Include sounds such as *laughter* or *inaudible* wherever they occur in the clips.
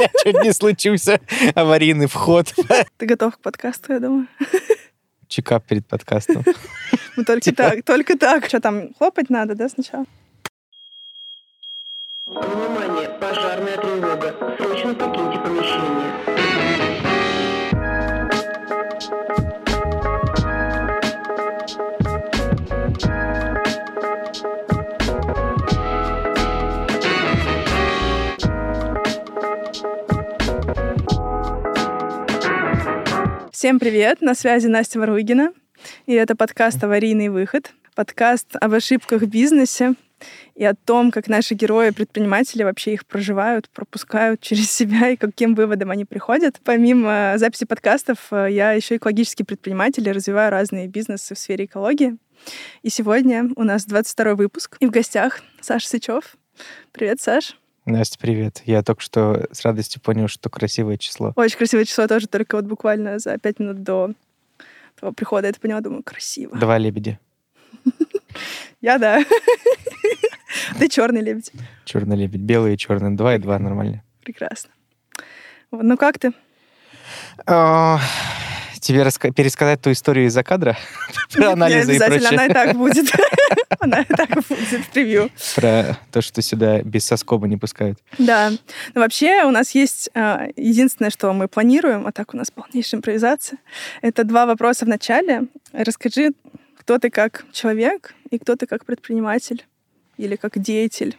меня *laughs* чуть не случился аварийный вход. *laughs* Ты готов к подкасту, я думаю? *laughs* Чекап перед подкастом. Ну, только Типа. так, только так. Что там, хлопать надо, да, сначала? Внимание, пожарная тревога. Всем привет, на связи Настя Варугина. И это подкаст «Аварийный выход». Подкаст об ошибках в бизнесе и о том, как наши герои-предприниматели вообще их проживают, пропускают *laughs* через себя и к каким выводам они приходят. Помимо записи подкастов, э, я еще экологический предприниматель и развиваю разные бизнесы в сфере экологии. И сегодня у нас 22 выпуск. И в гостях Саша Сычев. Привет, Саш. Настя, привет. Я только что с радостью понял, что красивое число. Очень красивое число тоже, только вот буквально за пять минут до твоего прихода я это поняла, думаю, красиво. Два лебедя. *laughs* Я да. *laughs* Ты черный лебедь. Черный лебедь. Белый и черный. Два и два нормально. Прекрасно. Ну как ты? Тебе раска- пересказать ту историю из-за кадра? *laughs* Про Не анализы и обязательно, она и прочее. так будет. *laughs* Она и так будет в превью. Про то, что сюда без соскоба не пускают. Да. Но вообще у нас есть а, единственное, что мы планируем, а так у нас полнейшая импровизация. Это два вопроса в начале. Расскажи, кто ты как человек и кто ты как предприниматель или как деятель.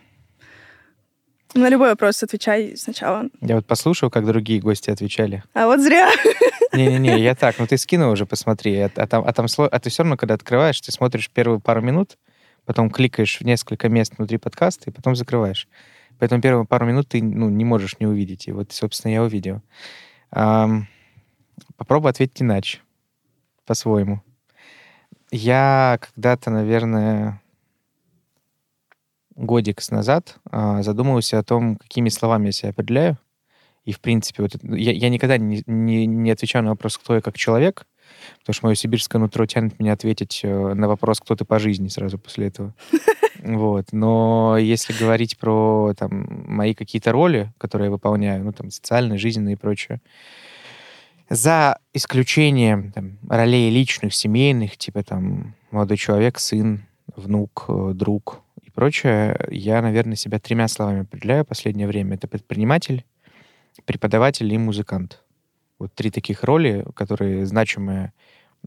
На любой вопрос отвечай сначала. Я вот послушал, как другие гости отвечали. А вот зря. *laughs* Не-не-не, я так, ну ты скинул уже, посмотри. А, а там, а, там сло- а ты все равно, когда открываешь, ты смотришь первые пару минут, потом кликаешь в несколько мест внутри подкаста и потом закрываешь. Поэтому первые пару минут ты ну, не можешь не увидеть. И вот, собственно, я увидел. Ам, попробую ответить иначе, по-своему. Я когда-то, наверное, годик назад а, задумывался о том, какими словами я себя определяю. И, в принципе, вот это- я, я никогда не, не, не отвечаю на вопрос, кто я как человек, потому что мое сибирское нутро тянет меня ответить э, на вопрос, кто ты по жизни сразу после этого. *laughs* Вот. Но если говорить про там, мои какие-то роли, которые я выполняю, ну, там, социальные, жизненные и прочее, за исключением там, ролей личных, семейных, типа там молодой человек, сын, внук, э, друг прочее, я, наверное, себя тремя словами определяю в последнее время. Это предприниматель, преподаватель и музыкант. Вот три таких роли, которые значимое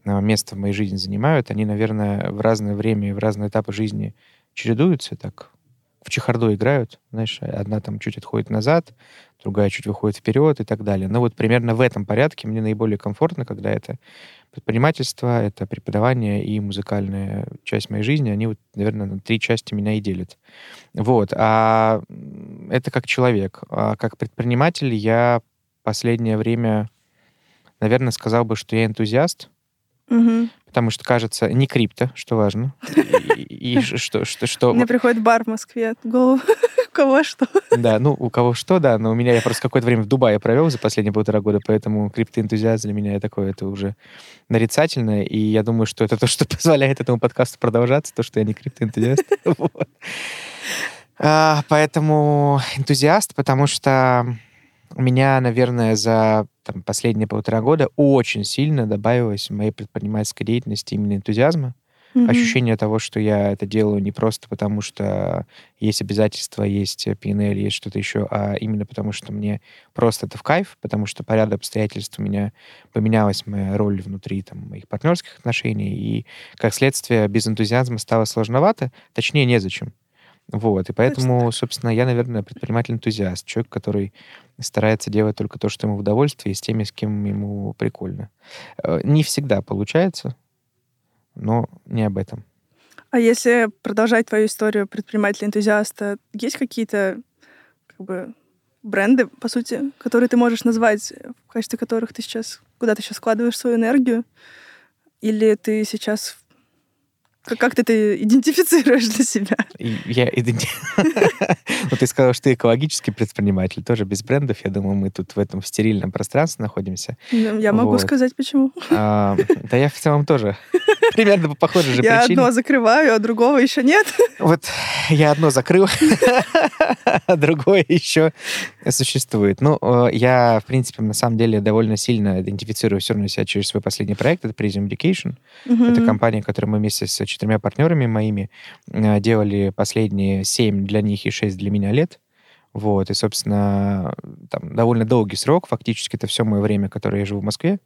э, место в моей жизни занимают. Они, наверное, в разное время и в разные этапы жизни чередуются так. В чехарду играют, знаешь, одна там чуть отходит назад, другая чуть выходит вперед и так далее. Но вот примерно в этом порядке мне наиболее комфортно, когда это предпринимательство, это преподавание и музыкальная часть моей жизни, они вот, наверное, на три части меня и делят. Вот. А это как человек. А как предприниматель я последнее время, наверное, сказал бы, что я энтузиаст, Мгм. Потому что, кажется, не крипто, что важно, и, что, что, что, Мне приходит бар в Москве. в голову. *laughs* У кого что? да, ну, у кого что, да, но у меня я просто какое-то время в Дубае провел за последние полтора года, поэтому криптоэнтузиаст для меня такое, это уже нарицательное, и я думаю, что это то, что *laughs* позволяет этому подкасту продолжаться, то, что я не криптоэнтузиаст. *laughs* А, Поэтому энтузиаст, потому что меня, наверное, за там, последние полтора года очень сильно добавилось в моей предпринимательской деятельности именно энтузиазма. Мгм. Ощущение того, что я это делаю не просто потому, что есть обязательства, есть PNL, есть что-то еще, а именно потому, что мне просто это в кайф, потому что по ряду обстоятельств у меня поменялась моя роль внутри там, моих партнерских отношений, и, как следствие, без энтузиазма стало сложновато, точнее, незачем. Вот, и поэтому, собственно, я, наверное, предприниматель-энтузиаст, человек, который старается делать только то, что ему в удовольствие, и с теми, с кем ему прикольно. Э, Не всегда получается, но не об этом. А если продолжать твою историю предпринимателя-энтузиаста, есть какие-то как бы бренды, по сути, которые ты можешь назвать, в качестве которых ты сейчас, куда ты сейчас складываешь свою энергию? Или ты сейчас Как, как ты это идентифицируешь для себя? Я иденти- *laughs* Ну, ты сказал, что ты экологический предприниматель, тоже без брендов. Я думаю, мы тут в этом стерильном пространстве находимся. Ну, Я могу сказать, почему. А, Да я в целом тоже *laughs* примерно по похожей же Я причине. одно закрываю, а другого еще нет. Вот я одно закрыл, *laughs* а другое еще существует. Ну, э, я, в принципе, на самом деле довольно сильно идентифицирую все равно себя через свой последний проект. Это Prism Education. Это компания, которую мы вместе с четырьмя партнерами моими э, делали последние семь для них и шесть для меня лет. Вот, и, собственно, там довольно долгий срок, фактически это все мое время, которое я живу в Москве.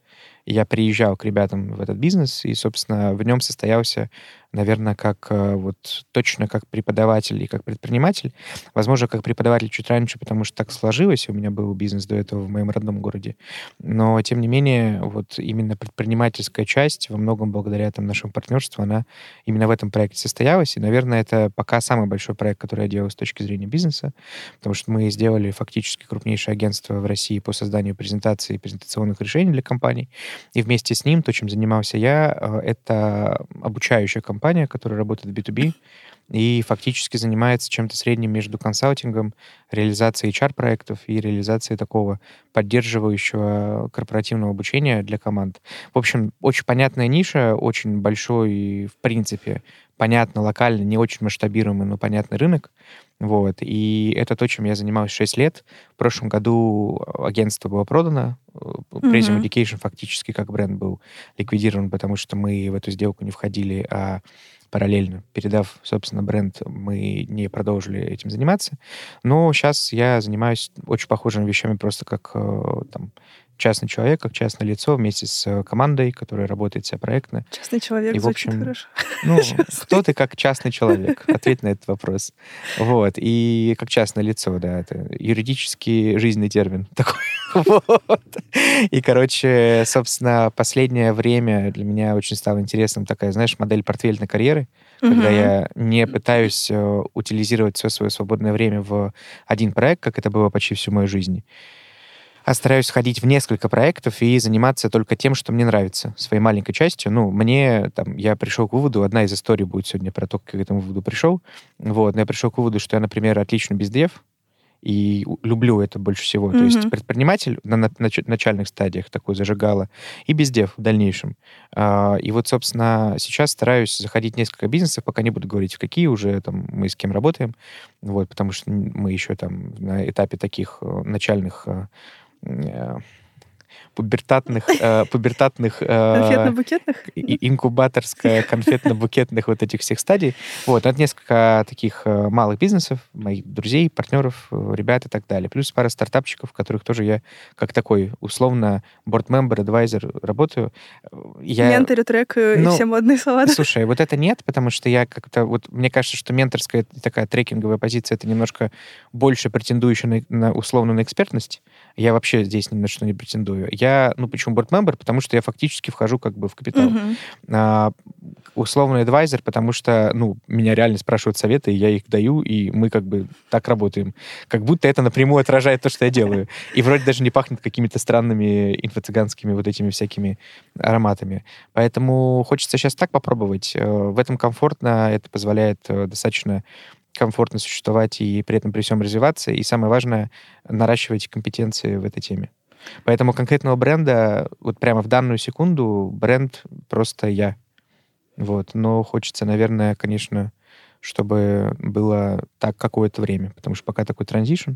Я приезжал к ребятам в этот бизнес, и, собственно, в нем состоялся, наверное, как э, вот точно как преподаватель и как предприниматель. Возможно, как преподаватель чуть раньше, потому что так сложилось, у меня был бизнес до этого в моем родном городе. Но, тем не менее, вот именно предпринимательская часть, во многом благодаря там, нашему партнерству, она именно в этом проекте состоялась. И, наверное, это пока самый большой проект, который я делаю с точки зрения бизнеса, потому что мы сделали фактически крупнейшее агентство в России по созданию презентаций и презентационных решений для компаний. И вместе с ним, то, чем занимался я, э, это обучающая компания, которая работает в B2B и фактически занимается чем-то средним между консалтингом, реализацией HR-проектов и реализацией такого поддерживающего корпоративного обучения для команд. В общем, очень понятная ниша, очень большой, и, в принципе, понятно, локально, не очень масштабируемый, но понятный рынок. Вот. И это то, чем я занимался 6 лет. В прошлом году агентство было продано. э, Prism Мгм. Education фактически как бренд был ликвидирован, потому что мы в эту сделку не входили, а параллельно, передав, собственно, бренд, мы не продолжили этим заниматься. Но сейчас я занимаюсь очень похожими вещами просто как э, там, частный человек, как частное лицо вместе с э, командой, которая работает вся проектно. Частный человек И, в звучит общем, хорошо. Ну, *laughs* кто ты как частный человек? Ответь на этот вопрос. Вот. И как частное лицо, да, это юридический жизненный термин *laughs* такой. Вот. И, короче, собственно, последнее время для меня очень стало интересным такая, знаешь, модель портфельной карьеры, когда Мгм. я не пытаюсь э, утилизировать все свое свободное время в один проект, как это было почти всю мою жизнь, а стараюсь ходить в несколько проектов и заниматься только тем, что мне нравится, своей маленькой частью. Ну, мне, там, я пришел к выводу, одна из историй будет сегодня про то, как я к этому выводу пришел. Вот, но я пришел к выводу, что я, например, отлично бездев, и люблю это больше всего. То есть предприниматель на, на- нач- начальных стадиях такой зажигала, и бездев в дальнейшем. А, и вот, собственно, сейчас стараюсь заходить в несколько бизнесов, пока не буду говорить, в какие уже там мы с кем работаем, вот, потому что мы еще там на этапе таких э, начальных э, пубертатных, э, пубертатных э, Конфетно-букетных? и- инкубаторская, *laughs* конфетно-букетных вот этих всех стадий. Вот, это несколько таких э, малых бизнесов, моих друзей, партнеров, э, ребят и так далее. Плюс пара стартапчиков, в которых тоже я как такой условно board-member, advisor работаю. Э, Я... Менторю, трек и Ну, все модные слова. Слушай, вот это нет, потому что я как-то... Вот мне кажется, что менторская такая трекинговая позиция, это немножко больше претендующая на, на условно на экспертность. Я вообще здесь ни на что не претендую. Я, ну, почему board-member? Потому что я фактически вхожу как бы в капитал. Мгм. А, условный адвайзер, потому что, ну, меня реально спрашивают советы, и я их даю, и мы как бы так работаем. Как будто это напрямую отражает то, что я делаю. И вроде даже не пахнет какими-то странными инфо-цыганскими вот этими всякими ароматами. Поэтому хочется сейчас так попробовать. Э, В этом комфортно, это позволяет э, достаточно комфортно существовать и при этом при всем развиваться. И самое важное, наращивать компетенции в этой теме. Поэтому конкретного бренда, вот прямо в данную секунду, бренд просто я. Вот. Но хочется, наверное, конечно, чтобы было так какое-то время, потому что пока такой транзишн,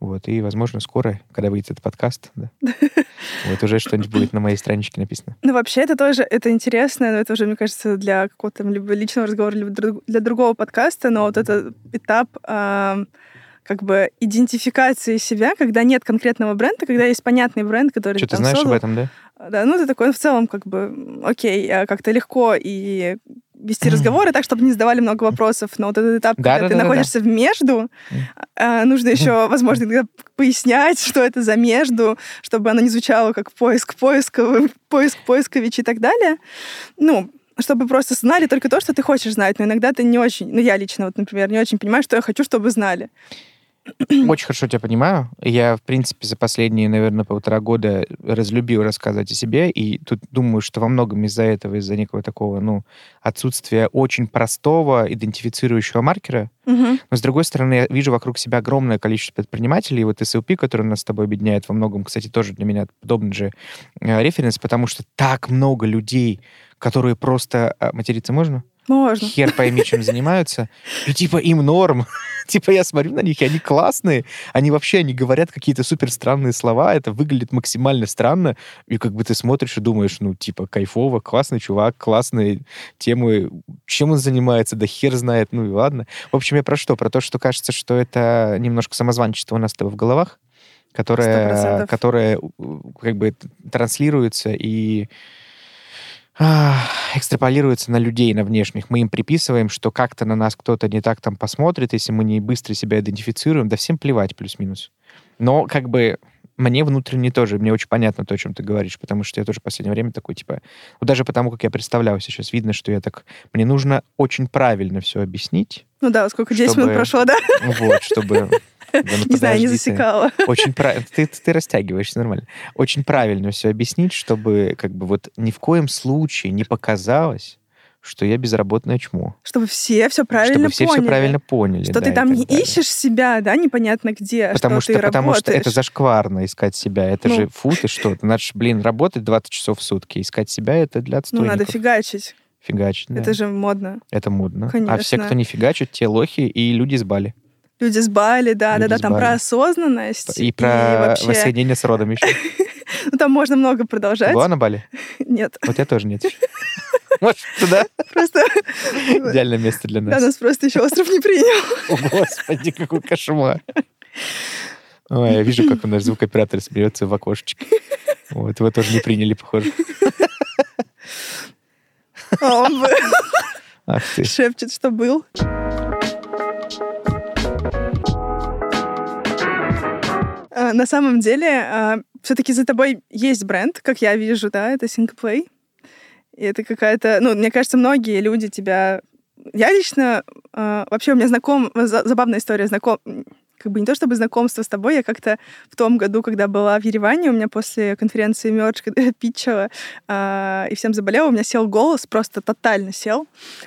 вот, и, возможно, скоро, когда выйдет этот подкаст, да, *laughs* вот уже что-нибудь будет на моей страничке написано. Ну, вообще, это тоже это интересно, но это уже, мне кажется, для какого-то либо личного разговора, либо для другого подкаста, но вот этот этап как бы идентификации себя, когда нет конкретного бренда, когда есть понятный бренд, который Что ты знаешь об этом, да? Да, ну, ты такой в целом как бы, окей, а как-то легко и вести разговоры так, чтобы не задавали много вопросов. Но вот этот этап, Да, когда да, ты да, да, да. находишься в между, а, нужно еще, возможно, пояснять, что это за между, чтобы оно не звучало как поиск поисковый, поиск поискович и так далее. Ну, чтобы просто знали только то, что ты хочешь знать. Но иногда ты не очень, ну я лично, вот, например, не очень понимаю, что я хочу, чтобы знали. Очень хорошо тебя понимаю. Я, в принципе, за последние, наверное, полтора года разлюбил рассказывать о себе, и тут думаю, что во многом из-за этого, из-за некого такого, ну, отсутствия очень простого идентифицирующего маркера. Мгм. Но, с другой стороны, я вижу вокруг себя огромное количество предпринимателей, и вот SLP, который нас с тобой объединяет во многом, кстати, тоже для меня подобный же э, референс, потому что так много людей, которые просто... а, материться можно? Можно. хер пойми, чем занимаются. И типа им норм. *laughs* типа я смотрю на них, и они классные. Они вообще, они говорят какие-то супер странные слова. Это выглядит максимально странно. И как бы ты смотришь и думаешь, ну, типа, кайфово, классный чувак, классные темы. Чем он занимается? Да хер знает. Ну и ладно. В общем, я про что? Про то, что кажется, что это немножко самозванчество у нас с тобой в головах, которое, 100%. которое как бы транслируется и экстраполируется на людей, на внешних. Мы им приписываем, что как-то на нас кто-то не так там посмотрит, если мы не быстро себя идентифицируем. Да всем плевать, плюс-минус. Но как бы мне внутренне тоже, мне очень понятно то, о чем ты говоришь, потому что я тоже в последнее время такой, типа, ну, даже потому, как я представляю сейчас, видно, что я так, мне нужно очень правильно все объяснить, Ну да, сколько, 10 минут Чтобы- прошло, да? вот, чтобы... Да ну Не знаю, не засекала. Очень правильно. Ты, ты растягиваешься нормально. Очень правильно все объяснить, чтобы как бы вот ни в коем случае не показалось, что я безработное чмо. Чтобы все все правильно чтобы все поняли. все правильно поняли. Что да, ты там не далее. ищешь себя, да, непонятно где, а Потому что, что, ты потому что это работаешь. зашкварно искать себя. Это Ну. же фу, ты что? Ты надо, ж, блин, работать 20 часов в сутки. Искать себя это для Ну, отстойников. надо фигачить. Фигачить, да. Это же модно. Это модно. А Конечно. все, кто не фигачит, те лохи и люди с Бали. Люди с Бали, да, да, Люди да, с там Бали. про осознанность. И про вообще... воссоединение с родом еще. *laughs* Ну, там можно много продолжать. была на Бали? *laughs* Нет, Вот я тоже нет. *laughs* Может, туда? просто... Идеальное место для Да, нас. нас просто еще остров не принял. О, Господи, какой кошмар. Ой, я вижу, как у нас звукоператор смеется в окошечке. Вот, его тоже не приняли, похоже. А он бы Ах ты. шепчет, что был. На самом деле, все-таки за тобой есть бренд, как я вижу, да, это Singplay. И это какая-то... Ну, мне кажется, многие люди тебя... Я лично... а, Вообще у меня знаком... за- Забавная история. Знаком... Как бы не то чтобы знакомство с тобой, я как-то в том году, когда была в Ереване, у меня после конференции Мерч, когда я питчила а, и всем заболела, у меня сел голос, просто тотально сел.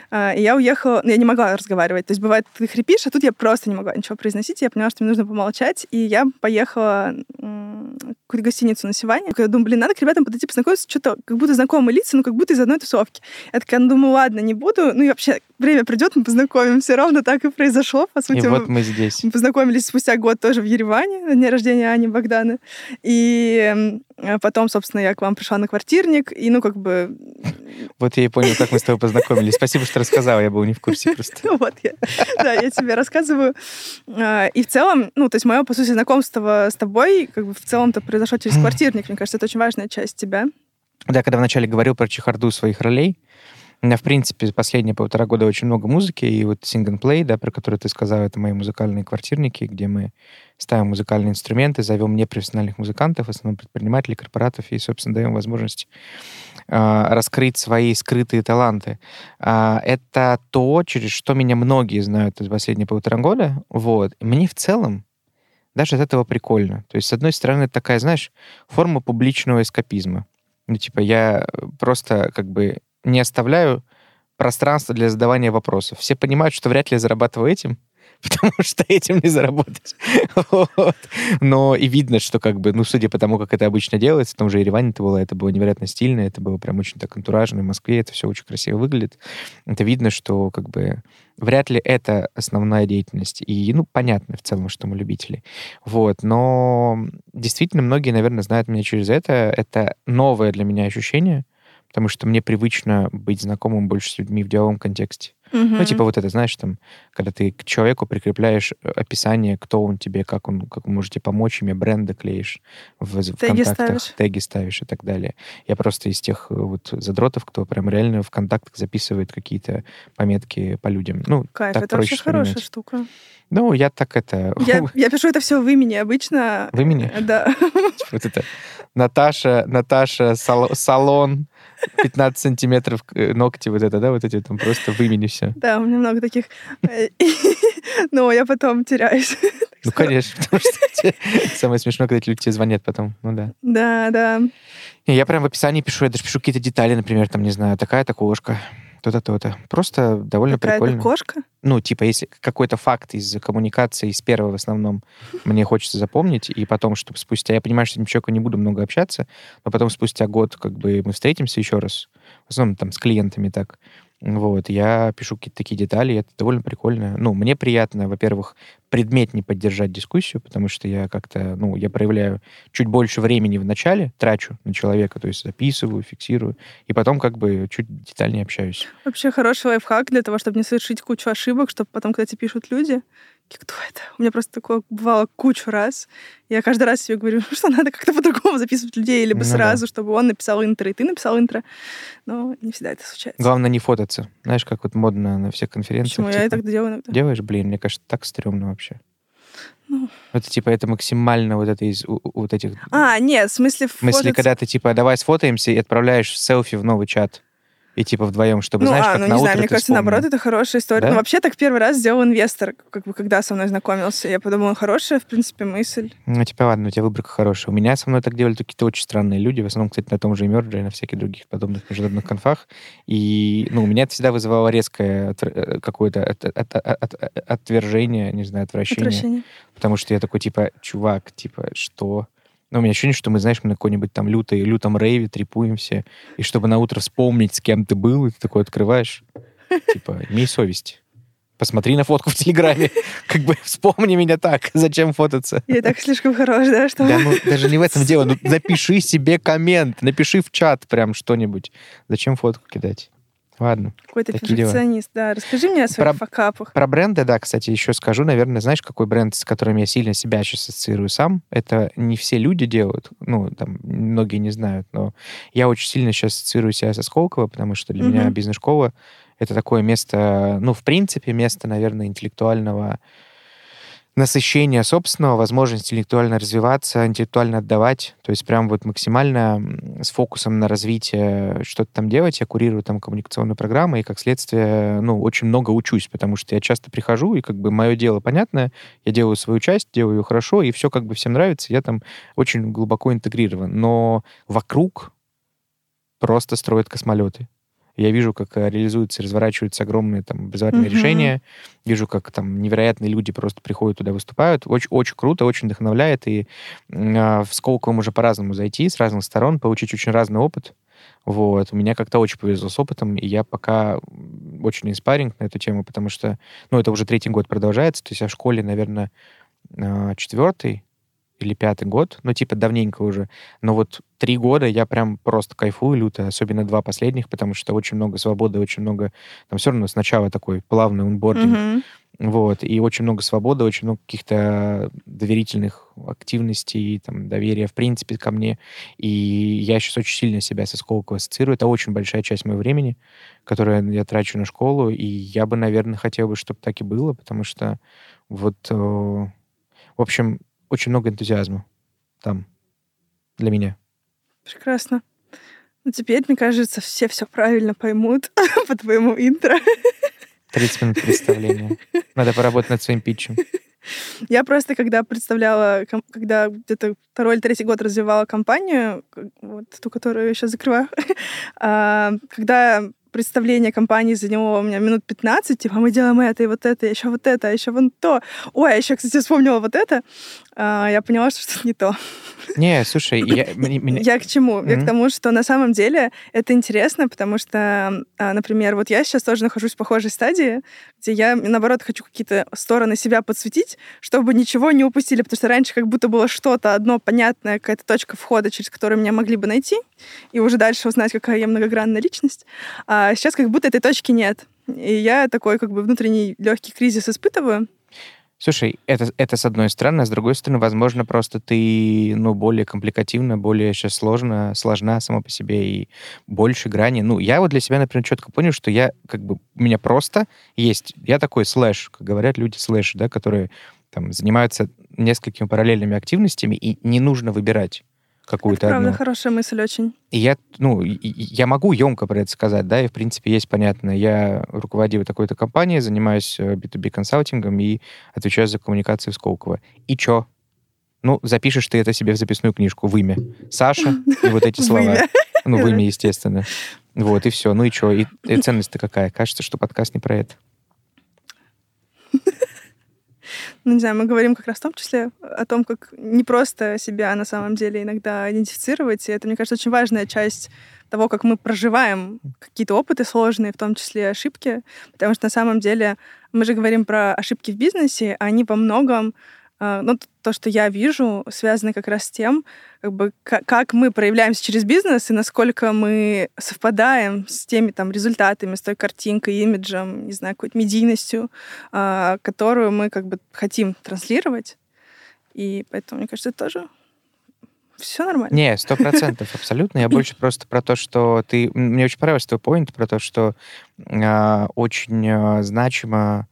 А, И я уехала, ну, я не могла разговаривать. То есть бывает, ты хрипишь, а тут я просто не могла ничего произносить. Я поняла, что мне нужно помолчать. И я поехала в какую-то гостиницу на Сиване. Я думаю, блин, надо к ребятам подойти познакомиться. Что-то как будто знакомые лица, ну как будто из одной тусовки. Я такая, ну думаю, ладно, не буду. Ну и вообще, время придет, мы познакомимся. Ровно так и произошло. По И сути, вот мы- здесь. мы познакомились спустя год тоже в Ереване на дне рождения Ани Богданы. И а потом, собственно, я к вам пришла на квартирник. И, ну, как бы, Вот я и понял, как мы с тобой познакомились. Спасибо, что рассказала, я был не в курсе *laughs* просто. Ну вот я, да, я тебе рассказываю. А, И в целом, ну, то есть мое, по сути, знакомство с тобой, как бы в целом-то произошло через *clears throat* квартирник. Мне кажется, это очень важная часть тебя. Да, когда вначале говорил про чехарду своих ролей, у меня, в принципе, последние полтора года очень много музыки, и вот Sing and Play, да, про который ты сказал, это мои музыкальные квартирники, где мы ставим музыкальные инструменты, зовем непрофессиональных музыкантов, в основном предпринимателей, корпоратов, и, собственно, даем возможность а, раскрыть свои скрытые таланты. А, это то, через что меня многие знают за последние полтора года. Вот. Мне в целом даже от этого прикольно. То есть, с одной стороны, это такая, знаешь, форма публичного эскапизма. Ну, типа, я просто как бы не оставляю пространства для задавания вопросов. Все понимают, что вряд ли я зарабатываю этим, *laughs* потому что этим не заработать. *laughs* Вот. Но и видно, что как бы, ну, судя по тому, как это обычно делается, в том же Ереване это было, это было невероятно стильно, это было прям очень так антуражно, в Москве это все очень красиво выглядит. Это видно, что как бы вряд ли это основная деятельность. И, ну, понятно в целом, что мы любители. Вот, но действительно многие, наверное, знают меня через это. Это новое для меня ощущение, потому что мне привычно быть знакомым больше с людьми в деловом контексте. Ну, типа вот это, знаешь, там, когда ты к человеку прикрепляешь э, описание, кто он тебе, как он, как вы можете помочь, имя бренда клеишь в, в Теги контактах, ставишь. теги ставишь и так далее. Я просто из тех э, вот задротов, кто прям реально в контактах записывает какие-то пометки по людям. Ну, Кайф, так это вообще проще хорошая вспоминать. штука. Ну, я так это... *laughs* Я, *laughs* я пишу это все в имени обычно. В имени? Да. *laughs* Вот это Наташа, Наташа, сал- салон, 15 сантиметров э, ногти, вот это, да, вот эти там просто в имени все. Да, у меня много таких. Э, *laughs* Но я потом теряюсь. *laughs* Ну, конечно, потому что *laughs* самое смешное, когда люди тебе звонят потом. Ну да. Да, да. Я прям в описании пишу, я даже пишу какие-то детали, например, там, не знаю, такая-то кошка, то-то, то-то. Просто довольно Какая-то прикольно. кошка. Ну, типа, если какой-то факт из коммуникации, из первого в основном, мне хочется запомнить, и потом, чтобы спустя... Я понимаю, что с этим человеком не буду много общаться, но потом спустя год как бы мы встретимся еще раз, в основном там с клиентами так, вот, я пишу какие-то такие детали, это довольно прикольно. Ну, мне приятно, во-первых, предметнее поддержать дискуссию, потому что я как-то, ну, я проявляю чуть больше времени в начале, трачу на человека, то есть записываю, фиксирую, и потом как бы чуть детальнее общаюсь. Вообще хороший лайфхак для того, чтобы не совершить кучу ошибок, чтобы потом, когда тебе пишут люди, кто это? У меня просто такое бывало кучу раз. Я каждый раз себе говорю, *laughs* что надо как-то по-другому записывать людей, либо Ну да. сразу, чтобы он написал интро, и ты написал интро. Но не всегда это случается. Главное не фототься. Знаешь, как вот модно на всех конференциях. Почему? Я типа, так делаю иногда. Делаешь, блин, мне кажется, так стрёмно вообще. Ну. Это типа, это максимально вот это из у- у- вот этих А, нет, в смысле мыслей, фототься- когда ты типа, давай сфотаемся и отправляешь селфи в новый чат. И типа вдвоем, чтобы, ну, знаешь, а, как ну на не знаю, мне кажется, вспомнил. наоборот, это хорошая история. Да? Ну, вообще, так первый раз сделал инвестор, как бы, когда со мной знакомился. Я подумала, хорошая, в принципе, мысль. Ну, типа, ладно, у тебя выборка хорошая. У меня со мной так делали какие-то очень странные люди, в основном, кстати, на том же Emerge и на всяких других подобных международных конфах. И, ну, у меня это всегда вызывало резкое э, какое-то от- от- от- от- отвержение, не знаю, отвращение. Отвращение. Потому что я такой, типа, чувак, типа, что? Ну, у меня ощущение, что мы, знаешь, мы на какой-нибудь там лютой, лютом рейве трепуемся, и чтобы на утро вспомнить, с кем ты был, и ты такой открываешь, *laughs* типа, имей совесть. Посмотри на фотку в Телеграме. *laughs* Как бы вспомни меня так. Зачем фототься? Я так слишком хорош, да, что... Да, ну, *laughs* даже не в этом дело. Ну, напиши себе коммент, напиши в чат прям что-нибудь. Зачем фотку кидать? Ладно. Какой-то такие дела. перфекционист, да. Расскажи мне о своих Про- факапах. Про бренды, да, кстати, еще скажу, наверное, знаешь, какой бренд, с которым я сильно себя сейчас ассоциирую сам? Это не все люди делают, ну, там, многие не знают, но я очень сильно сейчас ассоциирую себя со Сколково, потому что для меня Мгм. бизнес-школа — это такое место, ну, в принципе, место, наверное, интеллектуального насыщения собственного, возможность интеллектуально развиваться, интеллектуально отдавать, то есть прям вот максимально с фокусом на развитие что-то там делать. Я курирую там коммуникационную программу, и как следствие, ну, очень много учусь, потому что я часто прихожу, и как бы мое дело понятное, я делаю свою часть, делаю ее хорошо, и все как бы всем нравится, я там очень глубоко интегрирован. Но вокруг просто строят космолеты. Я вижу, как э, реализуются, разворачиваются огромные там образовательные Мгм. решения. Вижу, как там невероятные люди просто приходят туда, выступают. Очень, очень круто, очень вдохновляет. И а, в Сколково можно по-разному зайти, с разных сторон, получить очень разный опыт. Вот. У меня как-то очень повезло с опытом, и я пока очень инспаринг на эту тему, потому что, ну, это уже третий год продолжается. То есть я в школе, наверное, а, четвертый или пятый год, ну, типа, давненько уже. Но вот три года я прям просто кайфую люто, особенно два последних, потому что очень много свободы, очень много... Там все равно сначала такой плавный унбординг, Мгм. вот, и очень много свободы, очень много каких-то доверительных активностей, там, доверия, в принципе, ко мне. И я сейчас очень сильно себя со Сколково ассоциирую. Это очень большая часть моего времени, которое я трачу на школу, и я бы, наверное, хотел бы, чтобы так и было, потому что вот, э, в общем, очень много энтузиазма там для меня. Прекрасно. Ну, теперь, мне кажется, все все правильно поймут *laughs* по твоему интро. 30 минут представления. Надо поработать над своим питчем. Я просто, когда представляла, когда где-то второй или третий год развивала компанию, вот ту, которую я сейчас закрываю, *laughs* а, когда представление компании заняло у меня минут 15, типа, мы делаем это и вот это, еще вот это, еще вон то. Ой, а еще, кстати, вспомнила вот это. А, Я поняла, что что-то не то. Не, слушай, я, *laughs* Я к чему? Я к тому, что на самом деле это интересно, потому что, а, например, вот я сейчас тоже нахожусь в похожей стадии, где я, наоборот, хочу какие-то стороны себя подсветить, чтобы ничего не упустили, потому что раньше как будто было что-то одно понятное, какая-то точка входа, через которую меня могли бы найти, и уже дальше узнать, какая я многогранная личность. А сейчас как будто этой точки нет. И я такой как бы внутренний легкий кризис испытываю. Слушай, это, это с одной стороны, а с другой стороны, возможно, просто ты, ну, более компликативно, более сейчас сложно, сложна сама по себе и больше грани. Ну, я вот для себя, например, четко понял, что я, как бы, у меня просто есть, я такой слэш, как говорят люди слэш, да, которые там занимаются несколькими параллельными активностями, и не нужно выбирать. Какую-то Правда, одну. хорошая мысль очень. И я, ну, я могу емко про это сказать, да, и, в принципе, есть понятно. Я руководил такой-то компанией, занимаюсь э, B2B консалтингом и отвечаю за коммуникации в Сколково. И чё? Ну, запишешь ты это себе в записную книжку в имя. Саша и вот эти *laughs* слова. Ну, в имя, естественно. Вот, и все. Ну и что? И, и ценность-то какая? Кажется, что подкаст не про это. Ну, не знаю, мы говорим как раз в том числе о том, как не просто себя на самом деле иногда идентифицировать. И это, мне кажется, очень важная часть того, как мы проживаем какие-то опыты сложные, в том числе ошибки. Потому что на самом деле мы же говорим про ошибки в бизнесе, а они во многом ну, т- то, что я вижу, связано как раз с тем, как бы, ка- как мы проявляемся через бизнес и насколько мы совпадаем с теми там результатами, с той картинкой, имиджем, не знаю, какой-то медийностью, а, которую мы как бы хотим транслировать. И поэтому, мне кажется, это тоже все нормально. Не, сто процентов, абсолютно. Я больше просто про то, что ты... Мне очень понравился твой поинт про то, что а, очень а, значимо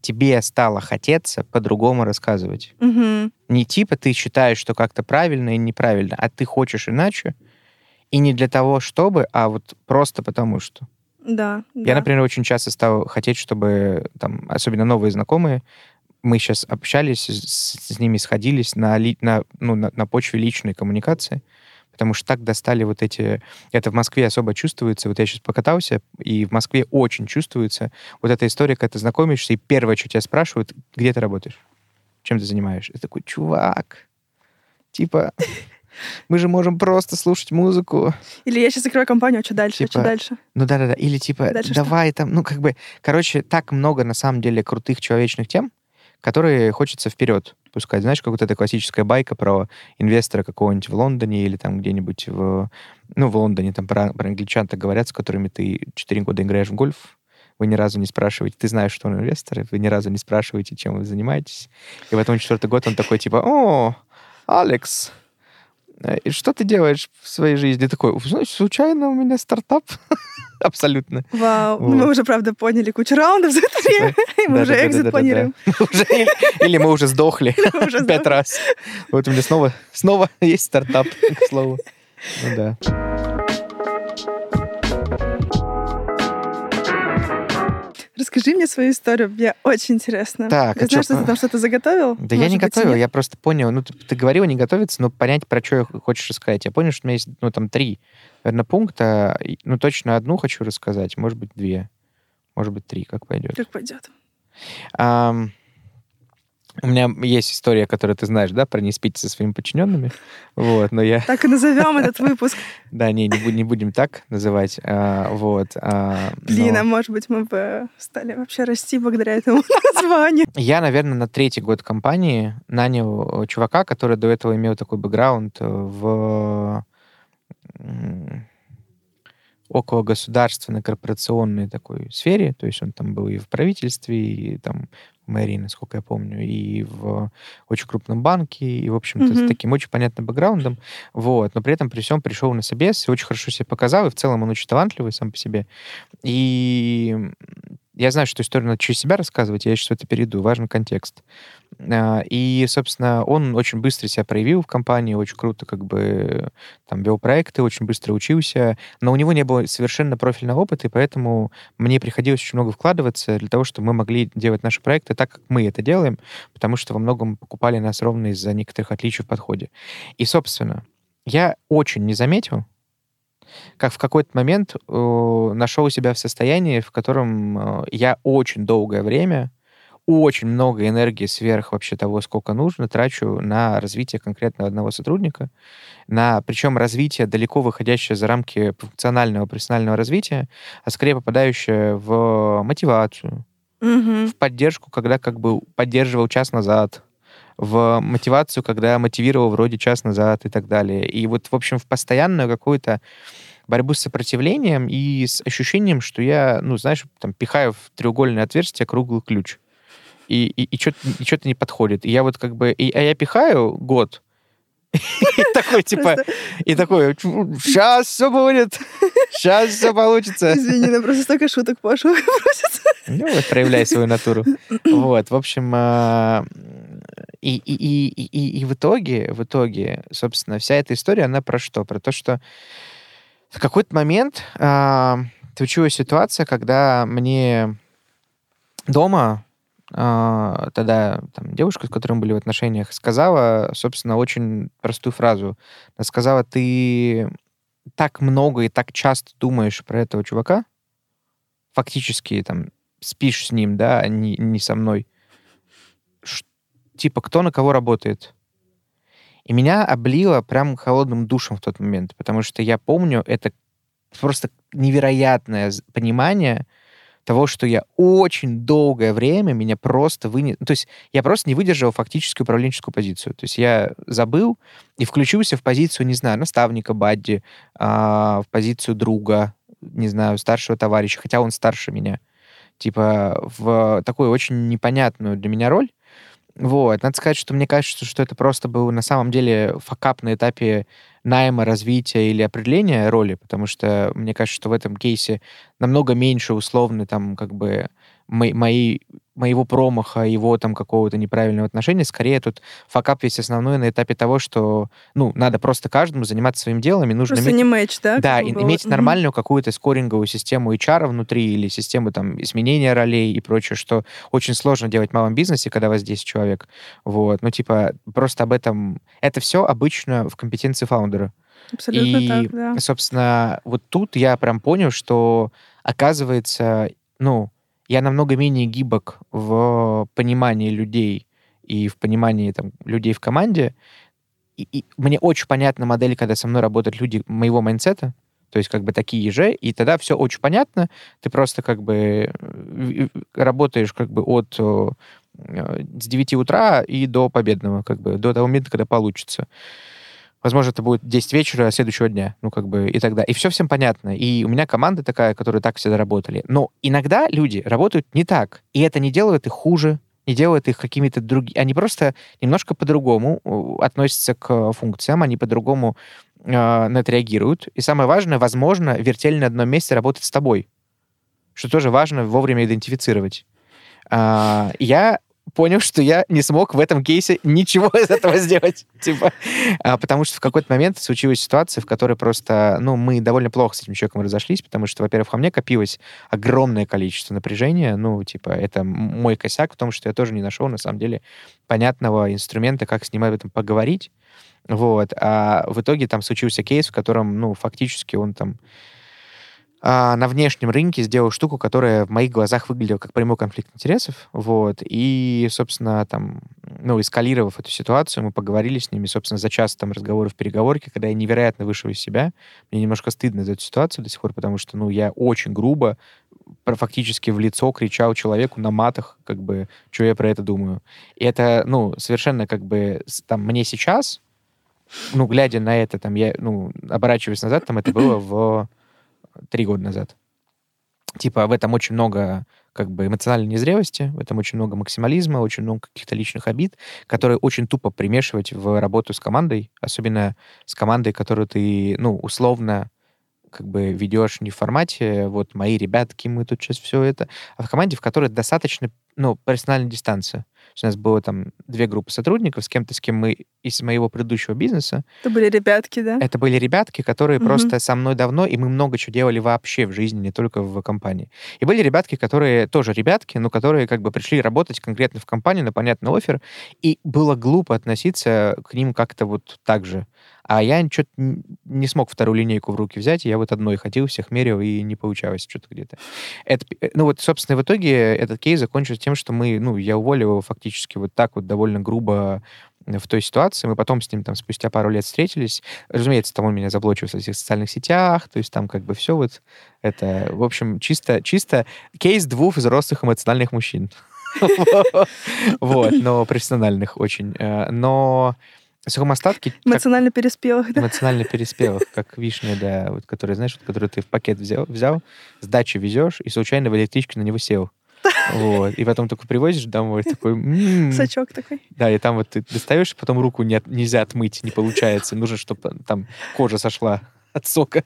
тебе стало хотеться по-другому рассказывать. Мгм. Не типа ты считаешь, что как-то правильно и неправильно, а ты хочешь иначе. И не для того, чтобы, а вот просто потому что. Да, Я, да. например, очень часто стал хотеть, чтобы там, особенно новые знакомые, мы сейчас общались с, с ними, сходились на, ли- на, ну, на, на почве личной коммуникации, потому что так достали вот эти... Это в Москве особо чувствуется. Вот я сейчас покатался, и в Москве очень чувствуется вот эта история, когда ты знакомишься, и первое, что тебя спрашивают, где ты работаешь, чем ты занимаешься. Ты такой, чувак, типа, мы же можем просто слушать музыку, Или я сейчас закрою компанию, а что дальше? Типа, что дальше? ну да-да-да. Или типа, Дальше что? давай там, ну как бы, короче, так много на самом деле крутых человечных тем, которые хочется вперед пускать. Знаешь, как вот эта классическая байка про инвестора какого-нибудь в Лондоне или там где-нибудь в... Ну, в Лондоне там про, про англичан так говорят, с которыми ты 4 года играешь в гольф, вы ни разу не спрашиваете, ты знаешь, что он инвестор, вы ни разу не спрашиваете, чем вы занимаетесь. И потом четвертый год он такой, типа, о, Алекс, и что ты делаешь в своей жизни? Такой, «Знаешь, случайно у меня стартап. *laughs* Абсолютно. Вау. Вот. Мы уже, правда, поняли кучу раундов за это время, *laughs* мы уже экзит планируем. *laughs* Или- мы уже сдохли пять раз. Вот у меня снова, снова есть стартап, к слову. Ну да. Расскажи мне свою историю, мне очень интересно. Так, я а знаю, чё, что ты там что-то заготовил. Да я Может не быть, готовил, нет. я просто понял. Ну, ты, ты говорила не готовиться, но понять, про что хочешь рассказать. Я понял, что у меня есть, ну, там, три, наверное, пункта. Ну, точно одну хочу рассказать, может быть, две. Может быть, три, как пойдет. Как пойдет. Ам, у меня есть история, которую ты знаешь, да, про не спите со своими подчиненными. Вот, но я... *laughs* Так и назовем этот выпуск. *laughs* Да, не, не, бу- не будем так называть. а, вот. а, Блин, а может быть, мы бы стали вообще расти благодаря этому *laughs* названию. Я, наверное, на третий год компании нанял э, чувака, который до этого имел такой бэкграунд э, в около государственной корпорационной такой сфере, то есть он там был и в правительстве, и там в мэрии, насколько я помню, и в очень крупном банке, и, в общем-то, Мгм. с таким очень понятным бэкграундом, вот, но при этом при всем пришел на собес и очень хорошо себя показал, и в целом он очень талантливый сам по себе. И я знаю, что историю надо через себя рассказывать, я сейчас это перейду, важен контекст. А, И, собственно, он очень быстро себя проявил в компании, очень круто как бы там вел проекты, очень быстро учился, но у него не было совершенно профильного опыта, и поэтому мне приходилось очень много вкладываться для того, чтобы мы могли делать наши проекты так, как мы это делаем, потому что во многом покупали нас ровно из-за некоторых отличий в подходе. И, собственно, я очень не заметил, как в какой-то момент э, нашел себя в состоянии, в котором э, я очень долгое время, очень много энергии сверх вообще того, сколько нужно, трачу на развитие конкретно одного сотрудника, на причем развитие далеко выходящее за рамки функционального профессионального развития, а скорее попадающее в мотивацию, Мгм. в поддержку, когда как бы поддерживал час назад, в мотивацию, когда мотивировал вроде час назад и так далее. И вот, в общем, в постоянную какую-то борьбу с сопротивлением и с ощущением, что я, ну, знаешь, там, пихаю в треугольное отверстие круглый ключ. И, и, и что-то не подходит. И я вот как бы... И, а я пихаю год, и такой, типа, и такой, сейчас все будет, сейчас все получится. Извини, нам просто столько шуток *laughs* просится. Ну, вот, проявляй свою натуру. Вот, в общем, а, И, и, и, и, и- в итоге, в итоге, собственно, вся эта история, она про что? Про то, что в какой-то момент а, случилась ситуация, когда мне дома а, тогда там, девушка, с которой мы были в отношениях, сказала, собственно, очень простую фразу. Она сказала, ты так много и так часто думаешь про этого чувака, фактически там спишь с ним, да, а не, не со мной. Типа, кто на кого работает? И меня облило прям холодным душем в тот момент, потому что я помню, это просто невероятное понимание того, что я очень долгое время меня просто вынес... ну, То есть я просто не выдержал фактически управленческую позицию. То есть я забыл и включился в позицию, не знаю, наставника Бадди, а, в позицию друга, не знаю, старшего товарища, хотя он старше меня. Типа в такую очень непонятную для меня роль. Вот. Надо сказать, что мне кажется, что это просто был на самом деле факап на этапе найма, развития или определения роли, потому что мне кажется, что в этом кейсе намного меньше условно там как бы мои, мои, моего промаха, его там какого-то неправильного отношения. Скорее тут факап весь основной на этапе того, что, ну, надо просто каждому заниматься своим делом, и нужно Просто иметь- не матч, да? да, и- было? иметь нормальную какую-то скоринговую систему HR внутри или систему там изменения ролей и прочее, что очень сложно делать в малом бизнесе, когда у вас 10 человек. Вот. Ну, типа, просто об этом... Это все обычно в компетенции фаундера. Абсолютно и, так, да. собственно, вот тут я прям понял, что, оказывается, ну, я намного менее гибок в понимании людей и в понимании там, людей в команде. И, и мне очень понятна модель, когда со мной работают люди моего mindset а, то есть как бы такие же, и тогда все очень понятно. Ты просто как бы работаешь как бы от э, э, с 9 утра и до победного, как бы до того момента, когда получится. Возможно, это будет 10 вечера следующего дня, ну, как бы, и тогда. И все всем понятно. И у меня команда такая, которая так всегда работали. Но иногда люди работают не так. И это не делает их хуже, не делает их какими-то другими... Они просто немножко по-другому э, относятся к функциям, они по-другому э, на это реагируют. И самое важное, возможно, вертель на одном месте работает с тобой. Что тоже важно вовремя идентифицировать. А, я понял, что я не смог в этом кейсе ничего из этого сделать. *laughs* Типа, а, потому что в какой-то момент случилась ситуация, в которой просто, ну, мы довольно плохо с этим человеком разошлись, потому что, во-первых, во мне копилось огромное количество напряжения. Ну, типа, это мой косяк в том, что я тоже не нашел, на самом деле, понятного инструмента, как с ним об этом поговорить. Вот. А в итоге там случился кейс, в котором, ну, фактически он там а, на внешнем рынке сделал штуку, которая в моих глазах выглядела как прямой конфликт интересов, вот, и, собственно, там, ну, эскалировав эту ситуацию, мы поговорили с ними, собственно, за час там разговоров в переговорке, когда я невероятно вышел из себя, мне немножко стыдно за эту ситуацию до сих пор, потому что, ну, я очень грубо, фактически в лицо кричал человеку на матах, как бы, что я про это думаю. И это, ну, совершенно, как бы, там, мне сейчас, ну, глядя на это, там, я, ну, оборачиваясь назад, там, это было *clears throat* в три года назад. Типа в этом очень много как бы эмоциональной незрелости, в этом очень много максимализма, очень много каких-то личных обид, которые очень тупо примешивать в работу с командой, особенно с командой, которую ты, ну, условно как бы ведешь не в формате вот мои ребятки, мы тут сейчас все это, а в команде, в которой достаточно, ну, персональная дистанция. У нас было там две группы сотрудников, с кем-то, с кем мы из моего предыдущего бизнеса, Это были ребятки, да? это были ребятки, которые Мгм. просто со мной давно, и мы много чего делали вообще в жизни, не только в компании. И были ребятки, которые тоже ребятки, но которые как бы пришли работать конкретно в компанию на понятный офер, и было глупо относиться к ним как-то вот так же. А я что-то не смог вторую линейку в руки взять, и я вот одной ходил, всех мерил, и не получалось что-то где-то. Это, п- ну вот, собственно, в итоге этот кейс закончился тем, что мы, ну, я уволил его фактически вот так вот довольно грубо в той ситуации. Мы потом с ним там спустя пару лет встретились. Разумеется, там он меня заблочил в этих социальных сетях, то есть там как бы все вот это, в общем, чисто, чисто кейс двух взрослых эмоциональных мужчин. *laughs* Вот, но профессиональных очень. Э, Но в сухом остатке, как Эмоционально переспелых, да? эмоционально переспелых, как вишня, да, вот, которая, знаешь, вот, которую ты в пакет взял, взял, с дачи везешь, и случайно в электричке на него сел. Вот. И потом такой привозишь домой, такой... «М». Сачок такой. Да, и там вот ты достаешь, потом руку не нельзя отмыть, не получается. Нужно, чтобы там кожа сошла. от сока.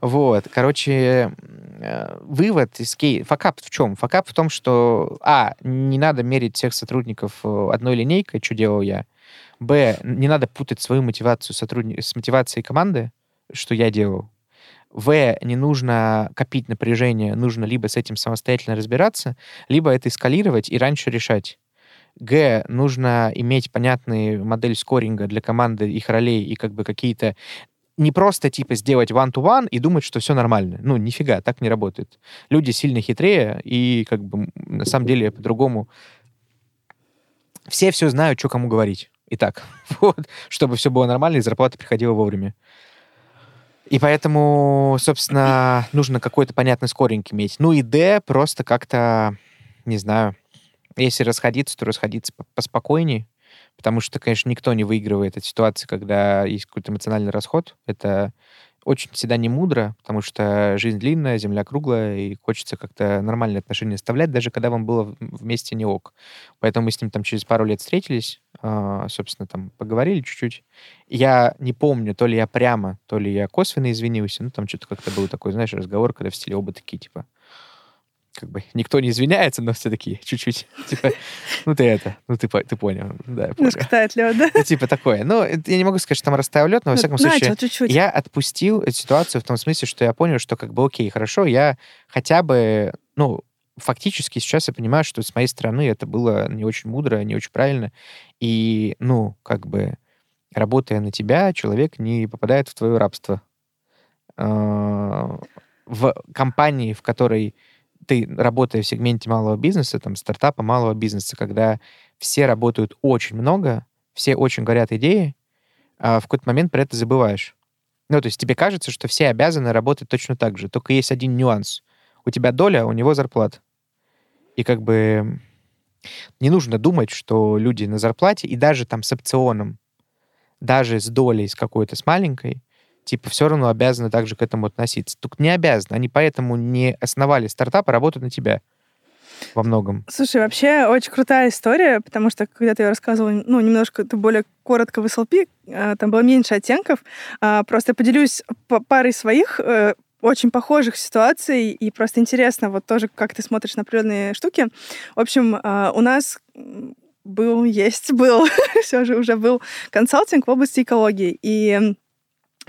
Вот. Короче, э, вывод из кей... Факап в чем? Факап в том, что, а, не надо мерить всех сотрудников э, одной линейкой, что делал я. Б, не надо путать свою мотивацию сотрудни... с мотивацией команды, что я делал. В, не нужно копить напряжение, нужно либо с этим самостоятельно разбираться, либо это эскалировать и раньше решать. Г, нужно иметь понятную модель скоринга для команды, их ролей и как бы какие-то не просто типа сделать one-to-one и думать, что все нормально. Ну, нифига, так не работает. Люди сильно хитрее, и как бы на самом деле по-другому все все знают, что кому говорить. Итак, *laughs* вот, чтобы все было нормально и зарплата приходила вовремя. И поэтому, собственно, нужно какой-то понятный скоринг иметь. Ну и Д просто как-то, не знаю, если расходиться, то расходиться поспокойнее, потому что, конечно, никто не выигрывает от ситуации, когда есть какой-то эмоциональный расход. Это очень всегда не мудро, потому что жизнь длинная, земля круглая, и хочется как-то нормальные отношения оставлять, даже когда вам было вместе не ок. Поэтому мы с ним там через пару лет встретились, э, собственно, там поговорили чуть-чуть. Я не помню, то ли я прямо, то ли я косвенно извинился, ну, там что-то как-то был такой, знаешь, разговор, когда в стиле оба такие, типа, как бы никто не извиняется, но все такие чуть-чуть, *laughs* типа, ну ты это, ну ты, ты понял, да, я понял. тает лед, да? Ну, типа такое. Ну, я не могу сказать, что там растаял лед, но, во ну, всяком Начал, случае, чуть-чуть. я отпустил эту ситуацию в том смысле, что я понял, что как бы окей, хорошо, я хотя бы, ну, фактически сейчас я понимаю, что с моей стороны это было не очень мудро, не очень правильно, и, ну, как бы, работая на тебя, человек не попадает в твое рабство. А, в компании, в которой ты, работая в сегменте малого бизнеса, там, стартапа малого бизнеса, когда все работают очень много, все очень горят идеи, а в какой-то момент про это забываешь. Ну, то есть тебе кажется, что все обязаны работать точно так же, только есть один нюанс. У тебя доля, а у него зарплата. И как бы не нужно думать, что люди на зарплате, и даже там с опционом, даже с долей с какой-то, с маленькой, типа все равно обязаны также к этому относиться. Тут не обязаны. Они поэтому не основали стартап, а работают на тебя во многом. Слушай, вообще очень крутая история, потому что когда ты ее рассказывал, ну, немножко ты более коротко в SLP, э, там было меньше оттенков. А, просто поделюсь парой своих э, очень похожих ситуаций, и просто интересно вот тоже, как ты смотришь на определенные штуки. В общем, э, у нас был, есть, был, *laughs* все же уже был консалтинг в области экологии. И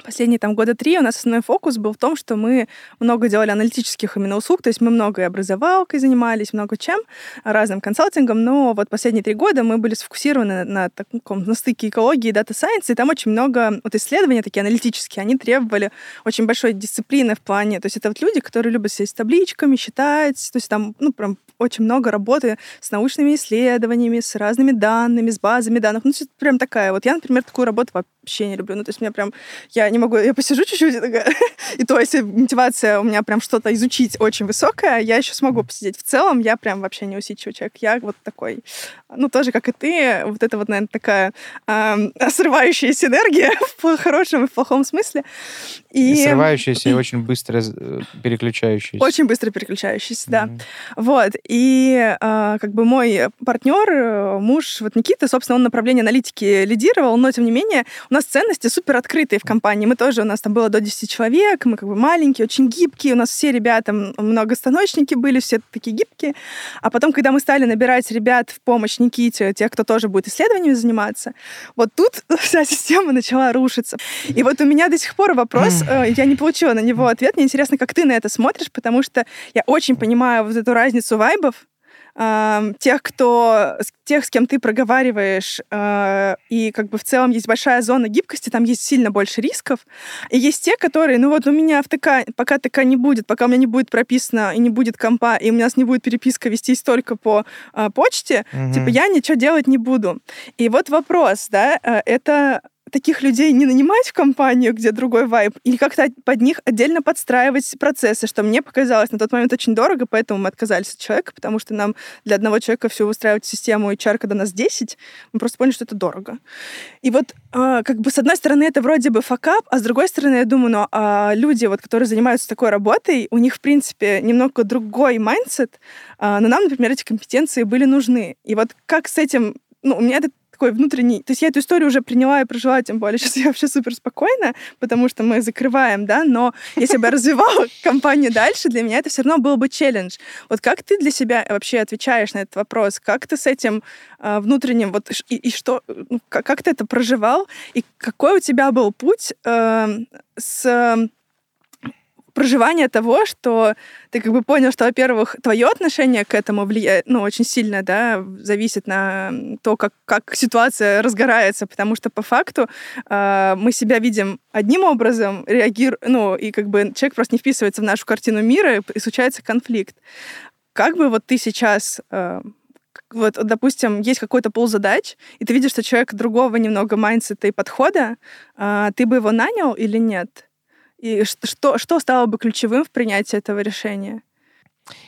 последние там года три у нас основной фокус был в том, что мы много делали аналитических именно услуг, то есть мы много и образовалкой занимались, много чем, разным консалтингом, но вот последние три года мы были сфокусированы на, таком на стыке экологии и дата сайенс, и там очень много вот исследований такие аналитические, они требовали очень большой дисциплины в плане, то есть это вот люди, которые любят сидеть с табличками, считать, то есть там, ну, прям очень много работы с научными исследованиями, с разными данными, с базами данных. Ну, прям такая вот. Я, например, такую работу вообще не люблю. Ну, то есть меня прям... Я не могу... Я посижу чуть-чуть, и, такая, *laughs* и то, если мотивация у меня прям что-то изучить очень высокая, я еще смогу посидеть. В целом я прям вообще не усидчивый человек. Я вот такой... Ну, тоже, как и ты, вот это вот, наверное, такая э, *laughs* срывающаяся энергия *laughs* в хорошем и в плохом смысле. И... и срывающаяся и очень быстро э, переключающаяся. Очень быстро переключающаяся, да. Mm-hmm. Вот. И э, как бы мой партнер, э, муж, вот Никита, собственно, он направление аналитики лидировал, но тем не менее у нас ценности супер открытые в компании. Мы тоже, у нас там было до 10 человек, мы как бы маленькие, очень гибкие, у нас все ребята, многостаночники были, все такие гибкие. А потом, когда мы стали набирать ребят в помощь Никите, тех, кто тоже будет исследованиями заниматься, вот тут *laughs* вся система начала рушиться. И вот у меня до сих пор вопрос, э, я не получила на него ответ, мне интересно, как ты на это смотришь, потому что я очень понимаю вот эту разницу вайба, тех, кто, тех, с кем ты проговариваешь, э, и как бы в целом есть большая зона гибкости, там есть сильно больше рисков. И есть те, которые, ну вот у меня в ТК, пока ТК не будет, пока у меня не будет прописано и не будет компа, и у нас не будет переписка вестись только по э, почте, угу. типа я ничего делать не буду. И вот вопрос, да, э, это таких людей не нанимать в компанию, где другой вайб, или как-то под них отдельно подстраивать процессы, что мне показалось на тот момент очень дорого, поэтому мы отказались от человека, потому что нам для одного человека всю выстраивать систему HR, когда нас 10, мы просто поняли, что это дорого. И вот э, как бы с одной стороны это вроде бы факап, а с другой стороны я думаю, ну э, люди, вот, которые занимаются такой работой, у них, в принципе, немного другой майндсет, э, но нам, например, эти компетенции были нужны. И вот как с этим ну, у меня это такой внутренний... То есть я эту историю уже приняла и прожила, тем более *laughs* сейчас я вообще супер спокойна, потому что мы закрываем, да, но если бы я развивала *laughs* компанию дальше, для меня это все равно был бы челлендж. Вот как ты для себя вообще отвечаешь на этот вопрос? Как ты с этим э, внутренним... Вот и, и что... Ну, как, ты это проживал? И какой у тебя был путь э, с проживание того, что ты как бы понял, что, во-первых, твое отношение к этому влияет, ну, очень сильно, да, зависит на то, как, как ситуация разгорается, потому что по факту э, мы себя видим одним образом, реагируем, ну, и как бы человек просто не вписывается в нашу картину мира, и случается конфликт. Как бы вот ты сейчас э, вот, допустим, есть какой-то пул задач, и ты видишь, что человек другого немного майндсета и подхода, э, ты бы его нанял или нет? И что, что стало бы ключевым в принятии этого решения?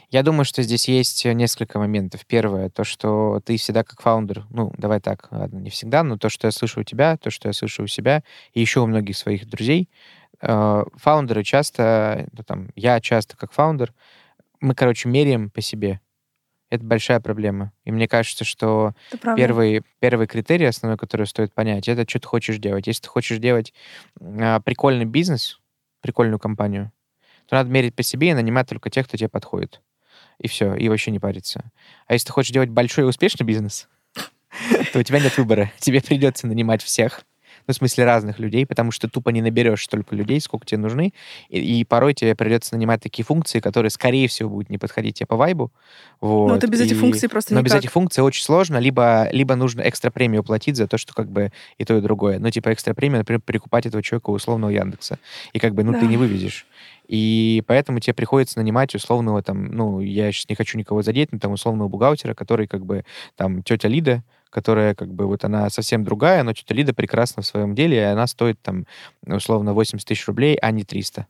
Я думаю, что здесь есть несколько моментов. Первое, то, что ты всегда как фаундер, ну, давай так, ладно, не всегда, но то, что я слышу у тебя, то, что я слышу у себя, и еще у многих своих друзей, э, фаундеры часто, ну, там, я часто как фаундер, мы, короче, меряем по себе. Это большая проблема. И мне кажется, что первый, первый критерий основной, который стоит понять, это что ты хочешь делать. Если ты хочешь делать э, прикольный бизнес, прикольную компанию, то надо мерить по себе и нанимать только тех, кто тебе подходит. И все, и вообще не париться. А если ты хочешь делать большой и успешный бизнес, *laughs* то у тебя нет выбора. Тебе придется нанимать всех, ну, в смысле разных людей, потому что тупо не наберешь столько людей, сколько тебе нужны, и, и порой тебе придется нанимать такие функции, которые, скорее всего, будут не подходить тебе по вайбу. Вот, но это без и... этих функций просто Но никак. без этих функций очень сложно, либо, либо нужно экстра премию платить за то, что как бы и то, и другое. Ну, типа экстра премия, например, прикупать этого человека у условного Яндекса. И как бы, ну, да. ты не вывезешь. И поэтому тебе приходится нанимать условного там, ну, я сейчас не хочу никого задеть, но там условного бухгалтера, который как бы там тетя Лида, которая как бы вот она совсем другая, но тетя Лида прекрасна в своем деле, и она стоит там условно 80 тысяч рублей, а не 300.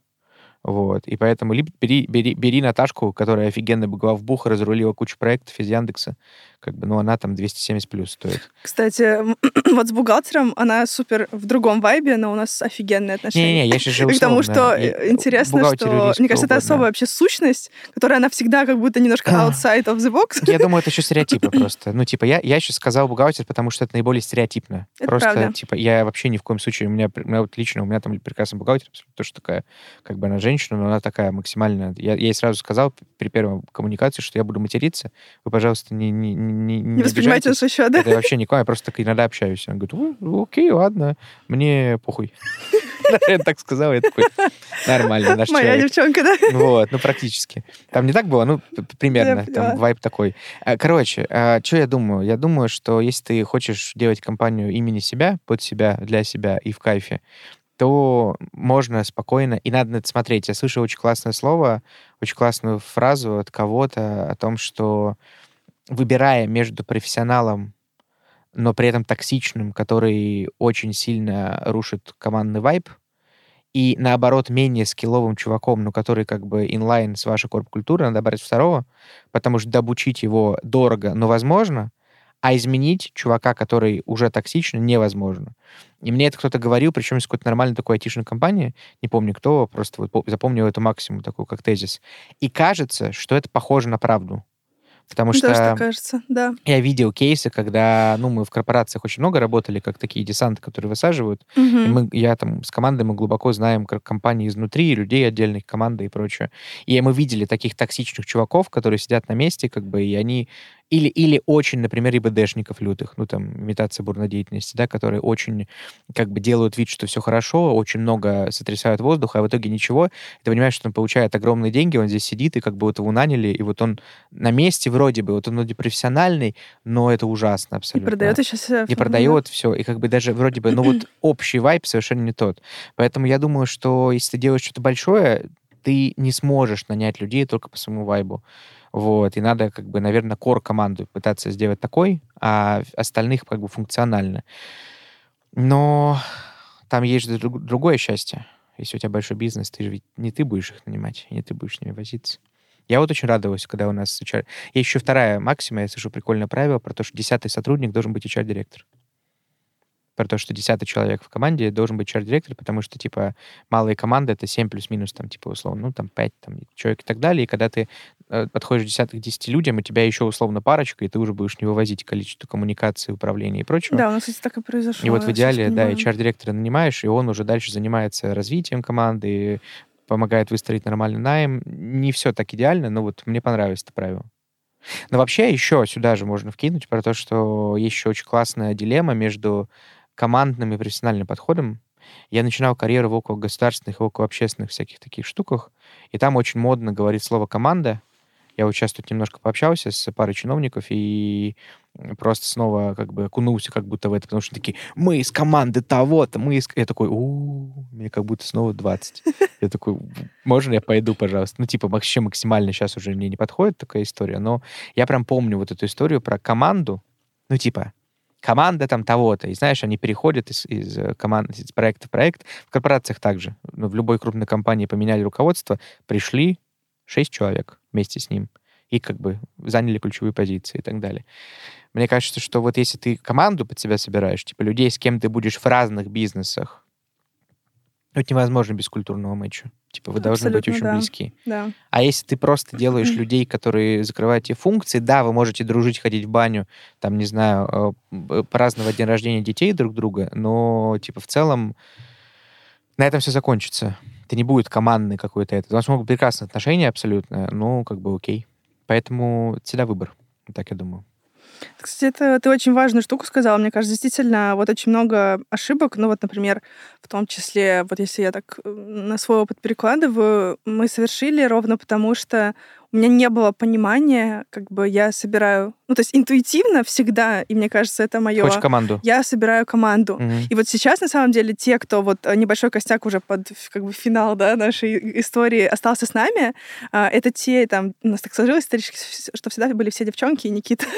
Вот. И поэтому либо бери, бери, бери Наташку, которая офигенно была в бух, разрулила кучу проектов из Яндекса. Как бы, ну, она там 270 плюс стоит. Кстати, *clears throat* вот с бухгалтером она супер в другом вайбе, но у нас офигенные отношения. Не-не, я сейчас же *laughs* условно... Потому что я, интересно, что... Мне кажется, это особая вообще сущность, которая она всегда как будто немножко outside of the box. *laughs* Я думаю, это еще стереотипы *laughs* просто. Ну, типа, я, я сейчас сказал бухгалтер, потому что это наиболее стереотипно. Это просто, правда. типа, я вообще ни в коем случае... У меня, у меня вот лично, у меня там прекрасный бухгалтер, то, что такая, как бы она женщина, но она такая максимально... Я, я ей сразу сказал при первой коммуникации, что я буду материться. Вы, пожалуйста, не, не, не, не воспринимайте нас еще, да? Это вообще никого, я просто так иногда общаюсь. Он говорит, окей, ладно, мне похуй. *laughs* Я так сказал, я такой, нормально, наш Моя девчонка, да? Вот, ну, практически. Там не так было, ну, примерно, там вайп такой. А, короче, а, что я думаю? Я думаю, что если ты хочешь делать компанию имени себя, под себя, для себя и в кайфе, то можно спокойно, и надо на это смотреть. Я слышал очень классное слово, очень классную фразу от кого-то о том, что выбирая между профессионалом, но при этом токсичным, который очень сильно рушит командный вайб, и наоборот менее скилловым чуваком, но который как бы инлайн с вашей корп-культурой, надо брать второго, потому что добучить его дорого, но возможно, а изменить чувака, который уже токсичный, невозможно. И мне это кто-то говорил, причем из какой-то нормальной такой айтишной компании, не помню кто, просто вот запомнил эту максимум такую, как тезис. И кажется, что это похоже на правду. Потому что, что кажется, да. я видел кейсы, когда, ну, мы в корпорациях очень много работали, как такие десанты, которые высаживают. Угу. И мы, я там с командой, мы глубоко знаем как компании изнутри, людей отдельных, команды и прочее. И мы видели таких токсичных чуваков, которые сидят на месте, как бы, и они или, или очень, например, ИБДшников лютых, ну, там, имитация бурной деятельности, да, которые очень, как бы, делают вид, что все хорошо, очень много сотрясают воздух, а в итоге ничего. Ты понимаешь, что он получает огромные деньги, он здесь сидит, и как бы вот его наняли, и вот он на месте вроде бы, вот он вроде профессиональный, но это ужасно абсолютно. И продает еще... И продает все, и как бы даже вроде бы, ну, вот общий вайп совершенно не тот. Поэтому я думаю, что если ты делаешь что-то большое, ты не сможешь нанять людей только по своему вайбу. Вот, и надо, как бы, наверное, кор команду пытаться сделать такой, а остальных как бы функционально. Но там есть другое счастье. Если у тебя большой бизнес, ты же ведь не ты будешь их нанимать, не ты будешь с ними возиться. Я вот очень радовался, когда у нас HR... И еще вторая максима, я слышу прикольное правило про то, что десятый сотрудник должен быть HR-директор про то, что десятый человек в команде должен быть HR-директор, потому что, типа, малые команды — это 7 плюс-минус, там, типа, условно, ну, там, 5 там, человек и так далее. И когда ты подходишь к десятых десяти людям, у тебя еще условно парочка, и ты уже будешь не вывозить количество коммуникации, управления и прочего. Да, у нас, кстати, так и произошло. И вот в идеале, да. HR-директора нанимаешь, и он уже дальше занимается развитием команды, помогает выстроить нормальный найм. Не все так идеально, но вот мне понравилось это правило. Но вообще еще сюда же можно вкинуть про то, что есть еще очень классная дилемма между командным и профессиональным подходом. Я начинал карьеру в около государственных и около общественных всяких таких штуках, и там очень модно говорить слово «команда». Я вот сейчас тут немножко пообщался с парой чиновников и просто снова как бы окунулся как будто в это, потому что такие, мы из команды того-то, мы из... Я такой, у мне как будто снова 20. *laughs* Я такой, можно я пойду, пожалуйста? Ну, типа, вообще максимально сейчас уже мне не подходит такая история, но я прям помню вот эту историю про команду, ну, типа, команда там того-то, и знаешь, они переходят из, из э, команд, из проекта в проект. В корпорациях также. Ну, в любой крупной компании поменяли руководство, пришли шесть человек вместе с ним и как бы заняли ключевые позиции и так далее. Мне кажется, что вот если ты команду под себя собираешь, типа людей, с кем ты будешь в разных бизнесах, ну, это невозможно без культурного матча. Типа вы должны быть Абсолютно, очень да. близки. Да. А если ты просто делаешь *clears throat* людей, которые закрывают тебе функции, да, вы можете дружить, ходить в баню, там, не знаю, э, э, праздновать день рождения детей друг друга, но, типа, в целом на этом все закончится. Это не будет командный какой-то это. У вас могут прекрасные отношения абсолютно, ну, как бы окей. Поэтому всегда выбор. Так я думаю. Кстати, это ты очень важную штуку сказала. Мне кажется, действительно, вот очень много ошибок. Ну вот, например, в том числе, вот если я так э, на свой опыт перекладываю, мы совершили ровно потому, что у меня не было понимания, как бы я собираю... Ну, то есть интуитивно всегда, и мне кажется, это мое... Хочешь команду? Я собираю команду. Мгм. И вот сейчас, на самом деле, те, кто вот э, небольшой костяк уже под как бы финал да, нашей истории остался с нами, а, это те, там, у нас так сложилось исторически, что всегда были все девчонки и Никита. *laughs*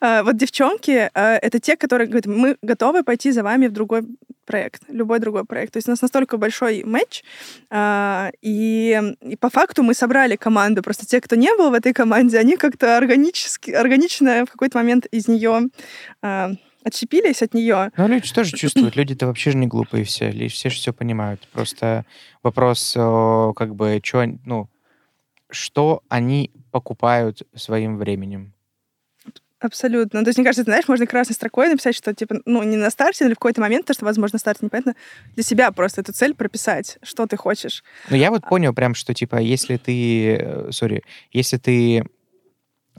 А, Вот девчонки а, — это те, которые говорят, мы готовы пойти за вами в другой проект, любой другой проект. То есть у нас настолько большой матч, и, и по факту мы собрали команду. Просто те, кто не был в этой команде, они как-то органически, органично в какой-то момент из нее а, отщепились от нее. Ну, люди тоже чувствуют. Люди-то вообще же не глупые все. Все же все понимают. Просто вопрос, э, как бы, они- ну, что они покупают своим временем. Абсолютно. То есть, мне кажется, ты знаешь, можно красной строкой написать, что, типа, ну, не на старте, но в какой-то момент, потому что, возможно, на старте непонятно, для себя просто эту цель прописать, что ты хочешь. Ну, я вот понял прям, что, типа, если ты... э, Сори. Если ты...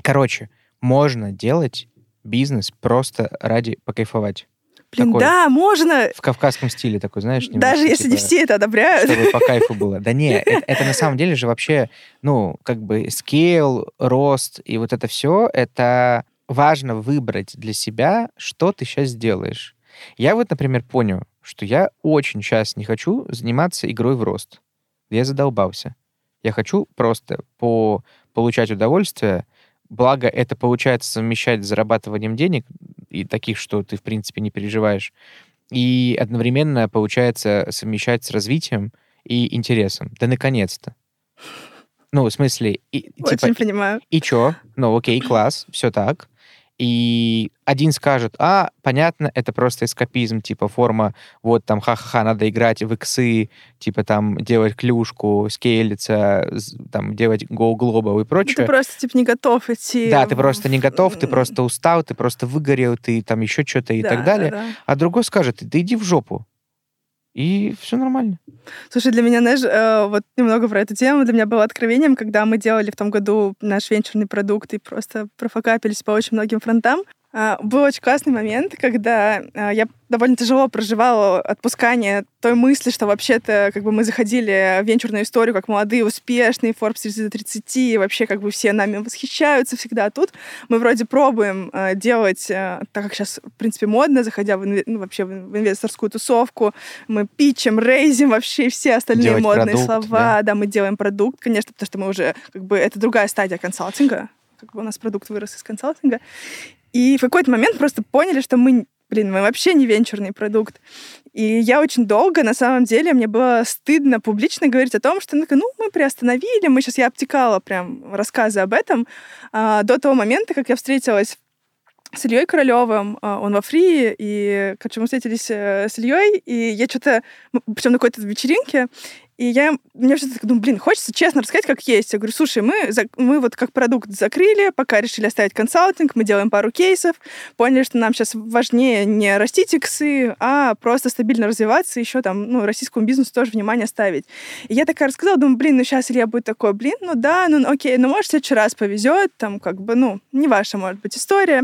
Короче, можно делать бизнес просто ради покайфовать. Блин, Такой. да, можно! В кавказском стиле такой, знаешь, Даже немножко, если не типа, все это одобряют. чтобы по кайфу было. Да не, *laughs* это, это на самом деле же вообще, ну, как бы скейл, рост и вот это все, это важно выбрать для себя, что ты сейчас делаешь. Я вот, например, понял, что я очень сейчас не хочу заниматься игрой в рост. Я задолбался. Я хочу просто по получать удовольствие, благо это получается совмещать с зарабатыванием денег, и таких, что ты, в принципе, не переживаешь, и одновременно получается совмещать с развитием и интересом. Да наконец-то. Ну, в смысле, и, типа, Очень понимаю. и чё? Ну, окей, класс, все так. И один скажет, а, понятно, это просто эскапизм, типа форма, вот там, ха-ха-ха, надо играть в иксы, типа там делать клюшку, скейлиться, там делать гол глобал и Ну, Ты прочее. просто, типа, не готов идти. Да, ты просто не готов, ты м, просто устал, ты просто выгорел, ты там еще что-то и да, так далее. да, да. А другой скажет, да иди в жопу. И все нормально. Слушай, для меня, знаешь, э, вот немного про эту тему, для меня было откровением, когда мы делали в том году наш венчурный продукт и просто профокапились по очень многим фронтам. А, Был очень классный момент, когда а, я довольно тяжело проживала отпускание той мысли, что вообще-то как бы мы заходили в венчурную историю как молодые, успешные, Forbes 30 до 30, и вообще как бы все нами восхищаются всегда. А тут мы вроде пробуем э, делать, так как сейчас, в принципе, модно, заходя в, ну, вообще в инвесторскую тусовку, мы питчем, рейзим вообще все остальные Делать модные продукт, слова. Да. мы делаем продукт, конечно, потому что мы уже, как бы, это другая стадия консалтинга. Как бы у нас продукт вырос из консалтинга. И в какой-то момент просто поняли, что мы, блин, мы вообще не венчурный продукт. И я очень долго, на самом деле, мне было стыдно публично говорить о том, что ну, ну мы приостановили, мы сейчас, я обтекала прям рассказы об этом, а, до того момента, как я встретилась с Ильей Королевым, а, он во фри, и, короче, мы встретились э, с Ильей, и я что-то, причем на какой-то вечеринке, И я, мне что-то думаю, блин, хочется честно рассказать, как есть. Я говорю, слушай, мы, мы вот как продукт закрыли, пока решили оставить консалтинг, мы делаем пару кейсов, поняли, что нам сейчас важнее не растить иксы, а просто стабильно развиваться, еще там, ну, российскому бизнесу тоже внимание ставить. И я такая рассказала, думаю, блин, ну сейчас Илья будет такой, блин, ну да, ну окей, ну может, в следующий раз повезет, там как бы, ну, не ваша, может быть, история.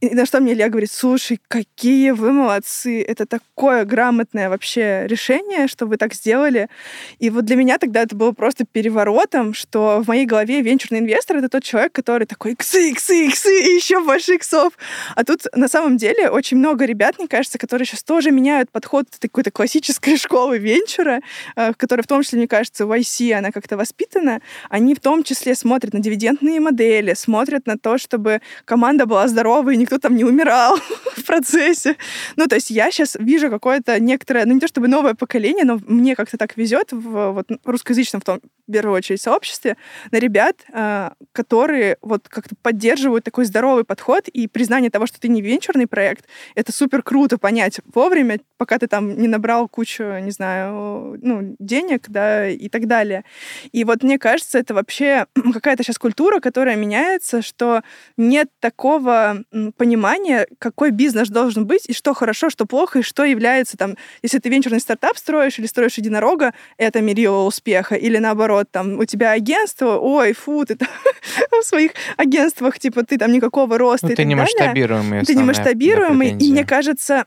И на что мне Илья говорит, слушай, какие вы молодцы, это такое грамотное вообще решение, что вы так сделали. И вот для меня тогда это было просто переворотом, что в моей голове венчурный инвестор — это тот человек, который такой иксы, иксы, иксы, и еще больше иксов. А тут на самом деле очень много ребят, мне кажется, которые сейчас тоже меняют подход какой-то классической *laughs* школы венчура, э, в которой в том числе, мне кажется, в IC она как-то воспитана. Они в том числе смотрят на дивидендные модели, смотрят на то, чтобы команда была здоровой, никто там не умирал *laughs* в процессе. Ну, то есть я сейчас вижу какое-то некоторое, ну, не то чтобы новое поколение, но мне как-то так везет в вот, русскоязычном, в том, в первую очередь, сообществе, на ребят, а, которые вот как-то поддерживают такой здоровый подход и признание того, что ты не венчурный проект, это супер круто понять вовремя, пока ты там не набрал кучу, не знаю, ну, денег, да, и так далее. И вот мне кажется, это вообще *clears throat* какая-то сейчас культура, которая меняется, что нет такого понимания, какой бизнес должен быть, и что хорошо, что плохо, и что является там, если ты венчурный стартап строишь или строишь единорога, это мерило успеха, или наоборот, там, у тебя агентство, ой, фу, ты там *laughs* в своих агентствах, типа, ты там никакого роста ну, и ты так не далее. масштабируемый. Ты не масштабируемый, и мне кажется,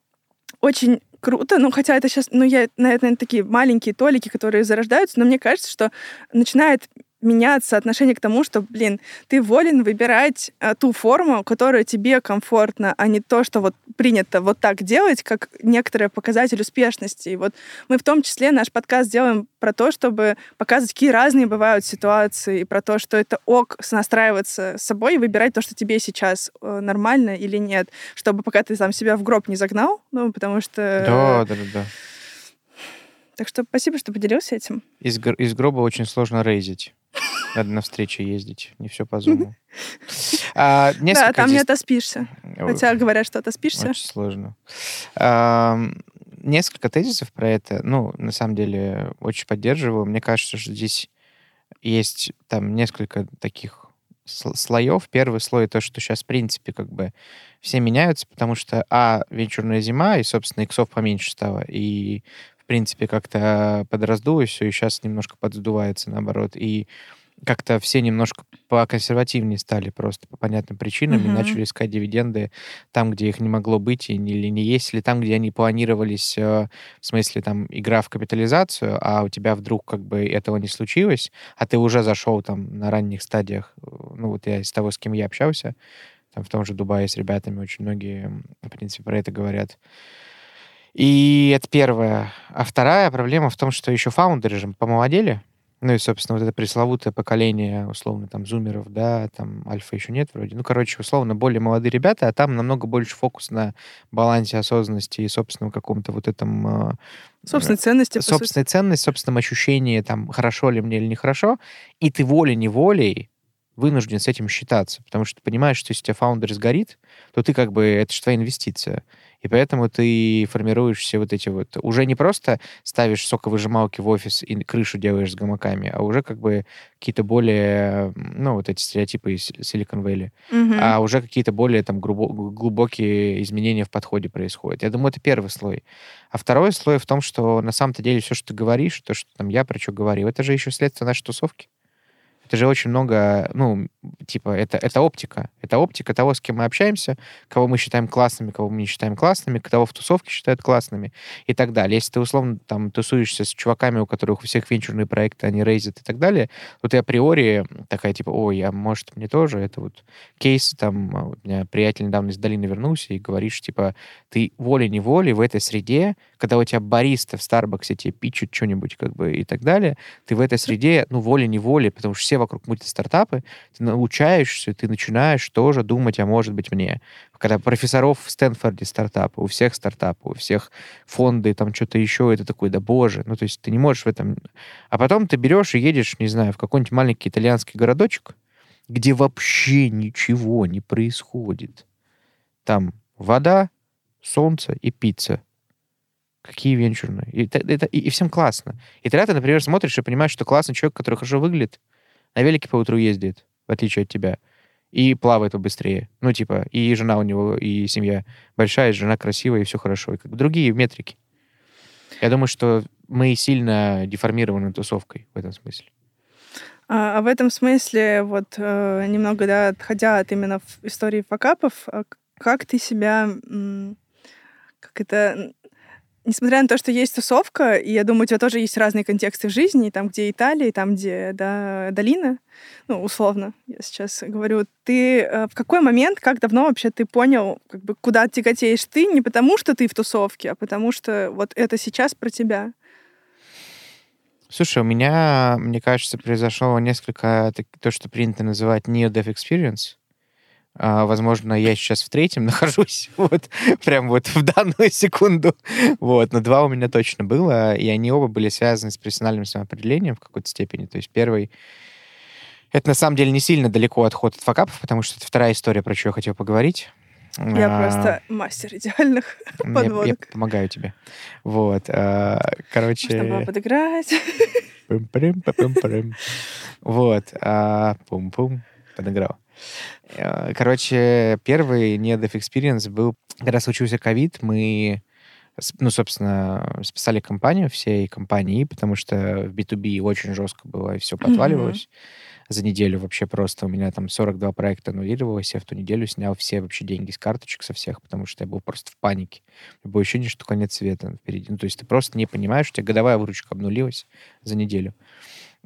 *clears throat* очень круто, ну, хотя это сейчас, ну, я, наверное, такие маленькие толики, которые зарождаются, но мне кажется, что начинает меняться отношение к тому, что, блин, ты волен выбирать а, ту форму, которая тебе комфортна, а не то, что вот принято вот так делать, как некоторый показатель успешности. И вот мы в том числе наш подкаст делаем про то, чтобы показывать, какие разные бывают ситуации, и про то, что это ок настраиваться с собой и выбирать то, что тебе сейчас э, нормально или нет, чтобы пока ты сам себя в гроб не загнал, ну, потому что... Да, да, да. Так что спасибо, что поделился этим. Из, из гроба очень сложно рейзить. Надо на встречи ездить, не все по зуму. А, *laughs* да, там не отоспишься. Хотя говорят, что отоспишься. Очень сложно. А, несколько тезисов про это. Ну, на самом деле, очень поддерживаю. Мне кажется, что здесь есть там несколько таких слоев. Первый слой то, что сейчас, в принципе, как бы все меняются, потому что, а, вечерная зима, и, собственно, иксов поменьше стало, и, принципе, как-то подраздулось все, и сейчас немножко подсдувается, наоборот. И как-то все немножко поконсервативнее стали просто по понятным причинам mm-hmm. и начали искать дивиденды там, где их не могло быть и не, или не есть, или там, где они планировались, э, в смысле там игра в капитализацию, а у тебя вдруг как бы этого не случилось, а ты уже зашел там на ранних стадиях, ну вот я из того, с кем я общался, там в том же Дубае с ребятами очень многие, в принципе, про это говорят. И это первое. А вторая проблема в том, что еще фаундеры же помолодели, ну и, собственно, вот это пресловутое поколение, условно, там, зумеров, да, там, альфа еще нет вроде. Ну, короче, условно, более молодые ребята, а там намного больше фокус на балансе осознанности и собственном каком-то вот этом... А, собственной ценности, Собственной ценности, собственном ощущении, там, хорошо ли мне или нехорошо. И ты волей-неволей вынужден с этим считаться, потому что ты понимаешь, что если у тебя фаундер сгорит, то ты как бы, это же твоя инвестиция. И поэтому ты формируешь все вот эти вот... Уже не просто ставишь соковыжималки в офис и крышу делаешь с гамаками, а уже как бы какие-то более, ну, вот эти стереотипы из Silicon Valley, mm-hmm. а уже какие-то более там глубокие изменения в подходе происходят. Я думаю, это первый слой. А второй слой в том, что на самом-то деле все, что ты говоришь, то, что там я про что говорю, это же еще следствие нашей тусовки. Это же очень много, ну, типа, это, это оптика. Это оптика того, с кем мы общаемся, кого мы считаем классными, кого мы не считаем классными, кого в тусовке считают классными и так далее. Если ты, условно, там, тусуешься с чуваками, у которых у всех венчурные проекты, они рейзят и так далее, то ты априори такая, типа, ой, а может, мне тоже? Это вот кейс, там, а, у меня приятель недавно из долины вернулся и говоришь, типа, ты волей-неволей в этой среде, когда у тебя бариста в Старбаксе тебе пичут что-нибудь, как бы, и так далее, ты в этой среде, ну, волей-неволей, потому что все вокруг мультистартапы, ты научаешься, ты начинаешь тоже думать, а может быть мне. Когда профессоров в Стэнфорде стартапы, у всех стартапы, у всех фонды, там что-то еще, это такой, да боже, ну то есть ты не можешь в этом... А потом ты берешь и едешь, не знаю, в какой-нибудь маленький итальянский городочек, где вообще ничего не происходит. Там вода, солнце и пицца. Какие венчурные? И, это- и, и всем классно. И тогда ты, например, смотришь и понимаешь, что классный человек, который хорошо выглядит, на велике по утру ездит, в отличие от тебя, и плавает побыстрее. Ну, типа, и жена у него, и семья большая, и жена красивая, и все хорошо. И как другие метрики. Я думаю, что мы сильно деформированы тусовкой в этом смысле. А, а в этом смысле, вот э, немного, да, отходя от именно истории факапов, а как ты себя, как это, несмотря на то, что есть тусовка, и я думаю, у тебя тоже есть разные контексты в жизни, там, где Италия, и там, где, да, долина, ну, условно, я сейчас говорю, ты э, в какой момент, как давно вообще ты понял, как бы, куда тяготеешь ты, не потому что ты в тусовке, а потому что вот это сейчас про тебя? Слушай, у меня, мне кажется, произошло несколько, то, что принято называть near-death experience. А, возможно, я сейчас в третьем *laughs* нахожусь, вот, прям вот в данную секунду. Вот, но два у меня точно было, и они оба были связаны с профессиональным самоопределением в какой-то степени. То есть первый это на самом деле не сильно далеко отход от факапов, потому что это вторая история, про что я хотел поговорить. Я А, просто мастер идеальных *laughs* я- Я, подводок. помогаю тебе. Вот. а, короче... Можно было подыграть. Пым-пырым. Вот. а, Пум-пум. Подыграл. Э, Короче, первый near-death experience был, когда случился ковид, мы, ну, собственно, спасали компанию, всей компании, потому что в B2B очень жестко было, и все подваливалось. За неделю вообще просто у меня там 42 проекта аннулировалось, я в ту неделю снял все вообще деньги с карточек со всех, потому что я был просто в панике. Было ощущение, что конец света впереди. Ну, то есть ты просто не понимаешь, у тебя годовая выручка обнулилась за неделю.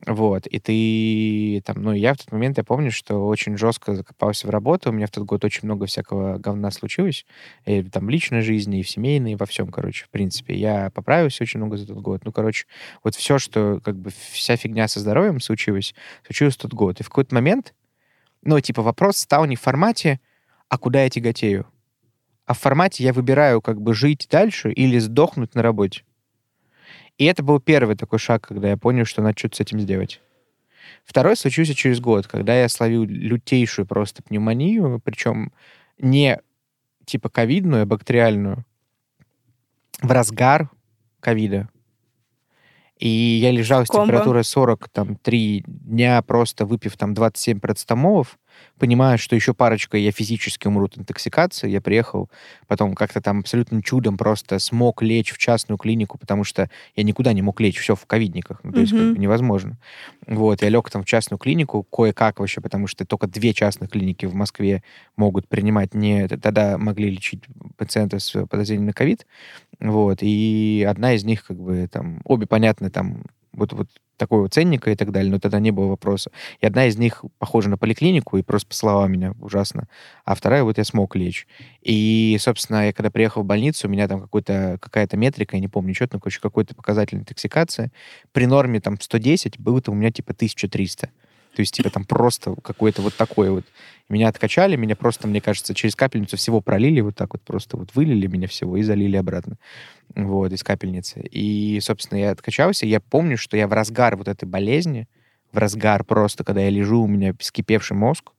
Вот, и ты там, ну, я в тот момент, я помню, что очень жестко закопался в работу, у меня в тот год очень много всякого говна случилось, и там личной жизни, и в семейной, и во всем, короче, в принципе. Я поправился очень много за тот год. Ну, короче, вот все, что, как бы, вся фигня со здоровьем случилась, случилось в тот год. И в какой-то момент, ну, типа, вопрос стал не в формате, а куда я тяготею, а в формате я выбираю, как бы, жить дальше или сдохнуть на работе. И это был первый такой шаг, когда я понял, что надо что-то с этим сделать. Второй случился через год, когда я словил лютейшую просто пневмонию, причем не типа ковидную, а бактериальную, в разгар ковида. И я лежал с Комбо. температурой 40, там, три дня, просто выпив там 27 парацетамолов, понимая, что еще парочка, я физически умру от интоксикации. Я приехал, потом как-то там абсолютным чудом просто смог лечь в частную клинику, потому что я никуда не мог лечь, все в ковидниках, ну, то есть как Мгм. бы невозможно. Вот, я лег там в частную клинику, кое-как вообще, потому что только две частных клиники в Москве могут принимать не... Тогда могли лечить пациента с подозрением на ковид, вот, и одна из них, как бы, там, обе, понятно, там, вот, вот такого ценника и так далее, но тогда не было вопроса. И одна из них похожа на поликлинику и просто послала меня ужасно, а вторая вот я смог лечь. И, собственно, я когда приехал в больницу, у меня там какой-то, какая-то метрика, я не помню, что-то, короче, какой-то показатель интоксикации. При норме там 110 было-то у меня типа 1300. То есть, типа, там просто какой-то вот такой вот. Меня откачали, меня просто, мне кажется, через капельницу всего пролили, вот так вот просто вот вылили меня всего и залили обратно. Вот, из капельницы. И, собственно, я откачался. Я помню, что я в разгар вот этой болезни, в разгар просто, когда я лежу, у меня вскипевший мозг,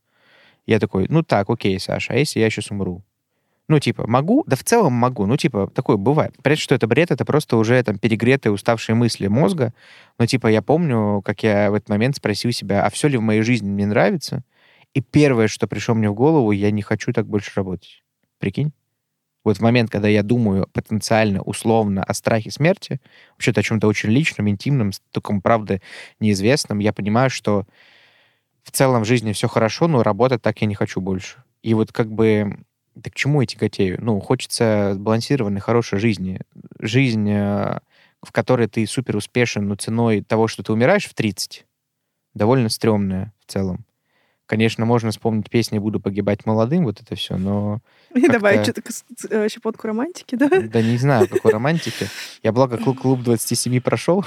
я такой, ну так, окей, Саша, а если я сейчас умру? Ну, типа, могу? Да в целом могу. Ну, типа, такое бывает. Понятно, что это бред, это просто уже там перегретые, уставшие мысли мозга. Но, типа, я помню, как я в этот момент спросил себя, а все ли в моей жизни мне нравится? И первое, что пришло мне в голову, я не хочу так больше работать. Прикинь? Вот в момент, когда я думаю потенциально, условно о страхе смерти, вообще-то о чем-то очень личном, интимном, таком, правда, неизвестном, я понимаю, что в целом в жизни все хорошо, но работать так я не хочу больше. И вот как бы да к чему я тяготею? Ну, хочется сбалансированной, хорошей жизни. Жизнь, э, в которой ты супер успешен, но ценой того, что ты умираешь в 30, довольно стрёмная в целом. Конечно, можно вспомнить песни «Буду погибать молодым», вот это все, но *laughs* И добавить что-то, щепотку романтики, да? да не знаю, какой романтики. Я, благо, клуб, клуб 27 прошел,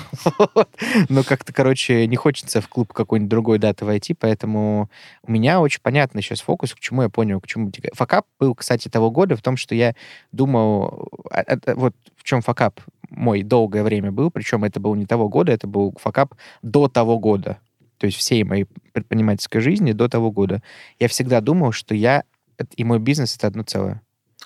*laughs* но как-то, короче, не хочется в клуб какой-нибудь другой даты войти, поэтому у меня очень понятный сейчас фокус, к чему я понял, к чему... Факап был, кстати, того года в том, что я думал... а- а- Вот в чем факап мой долгое время был, причем это был не того года, это был факап до того года. То есть всей моей предпринимательской жизни до того года. Я всегда думал, что я это- и мой бизнес — это одно целое.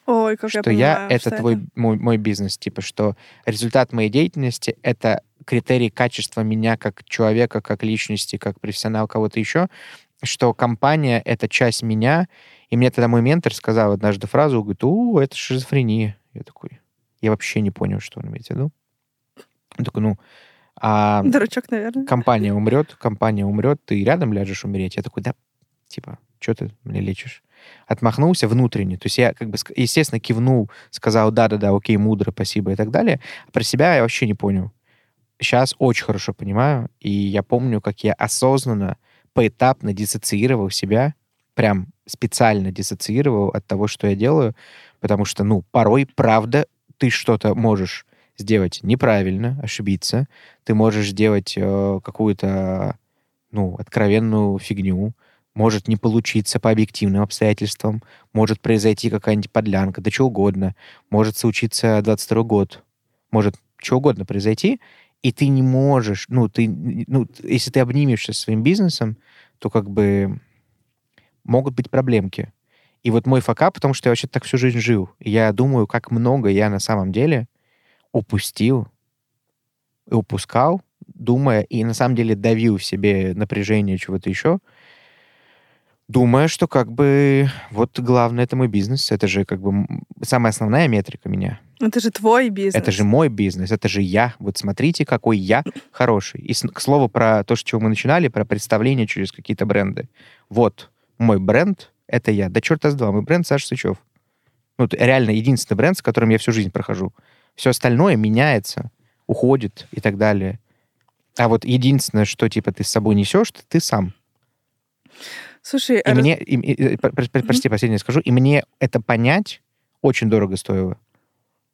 Ой, как что я я, понимаю, это что твой мой, мой бизнес, типа что результат моей деятельности это критерий качества меня как человека, как личности, как профессионал, кого-то еще, что компания это часть меня, и мне тогда мой ментор сказал однажды фразу, говорит, у, это шизофрения. Я такой, я вообще не понял, что он имеет в виду. Он такой, ну, а Дурачок, наверное. компания умрет, компания умрет, ты рядом ляжешь умереть. Я такой, да, типа, что ты мне лечишь? Отмахнулся внутренне. То есть я, как бы, естественно, кивнул, сказал, да-да-да, окей, мудро, спасибо и так далее. А про себя я вообще не понял. Сейчас очень хорошо понимаю, и я помню, как я осознанно, поэтапно диссоциировал себя, прям специально диссоциировал от того, что я делаю, потому что, ну, порой, правда, ты что-то можешь сделать неправильно, ошибиться, ты можешь сделать э, какую-то, ну, откровенную фигню, может не получиться по объективным обстоятельствам, может произойти какая-нибудь подлянка, да что угодно, может случиться 22 год, может что угодно произойти, и ты не можешь, ну, ты, ну, если ты обнимешься своим бизнесом, то как бы могут быть проблемки. И вот мой факап, потому что я вообще так всю жизнь жил. Я думаю, как много я на самом деле упустил упускал, думая, и на самом деле давил в себе напряжение чего-то еще, думая, что как бы вот главное это мой бизнес, это же как бы самая основная метрика меня. Это же твой бизнес. Это же мой бизнес, это же я. Вот смотрите, какой я хороший. И к слову про то, с чего мы начинали, про представление через какие-то бренды. Вот мой бренд — это я. Да черта с два, мой бренд Саша Сычев. Ну, это реально единственный бренд, с которым я всю жизнь прохожу. Все остальное меняется, уходит и так далее. А вот единственное, что типа ты с собой несешь, ты сам. Слушай, И а раз- мне, и- и- и- пр- прости, последнее скажу, и мне это понять очень дорого стоило.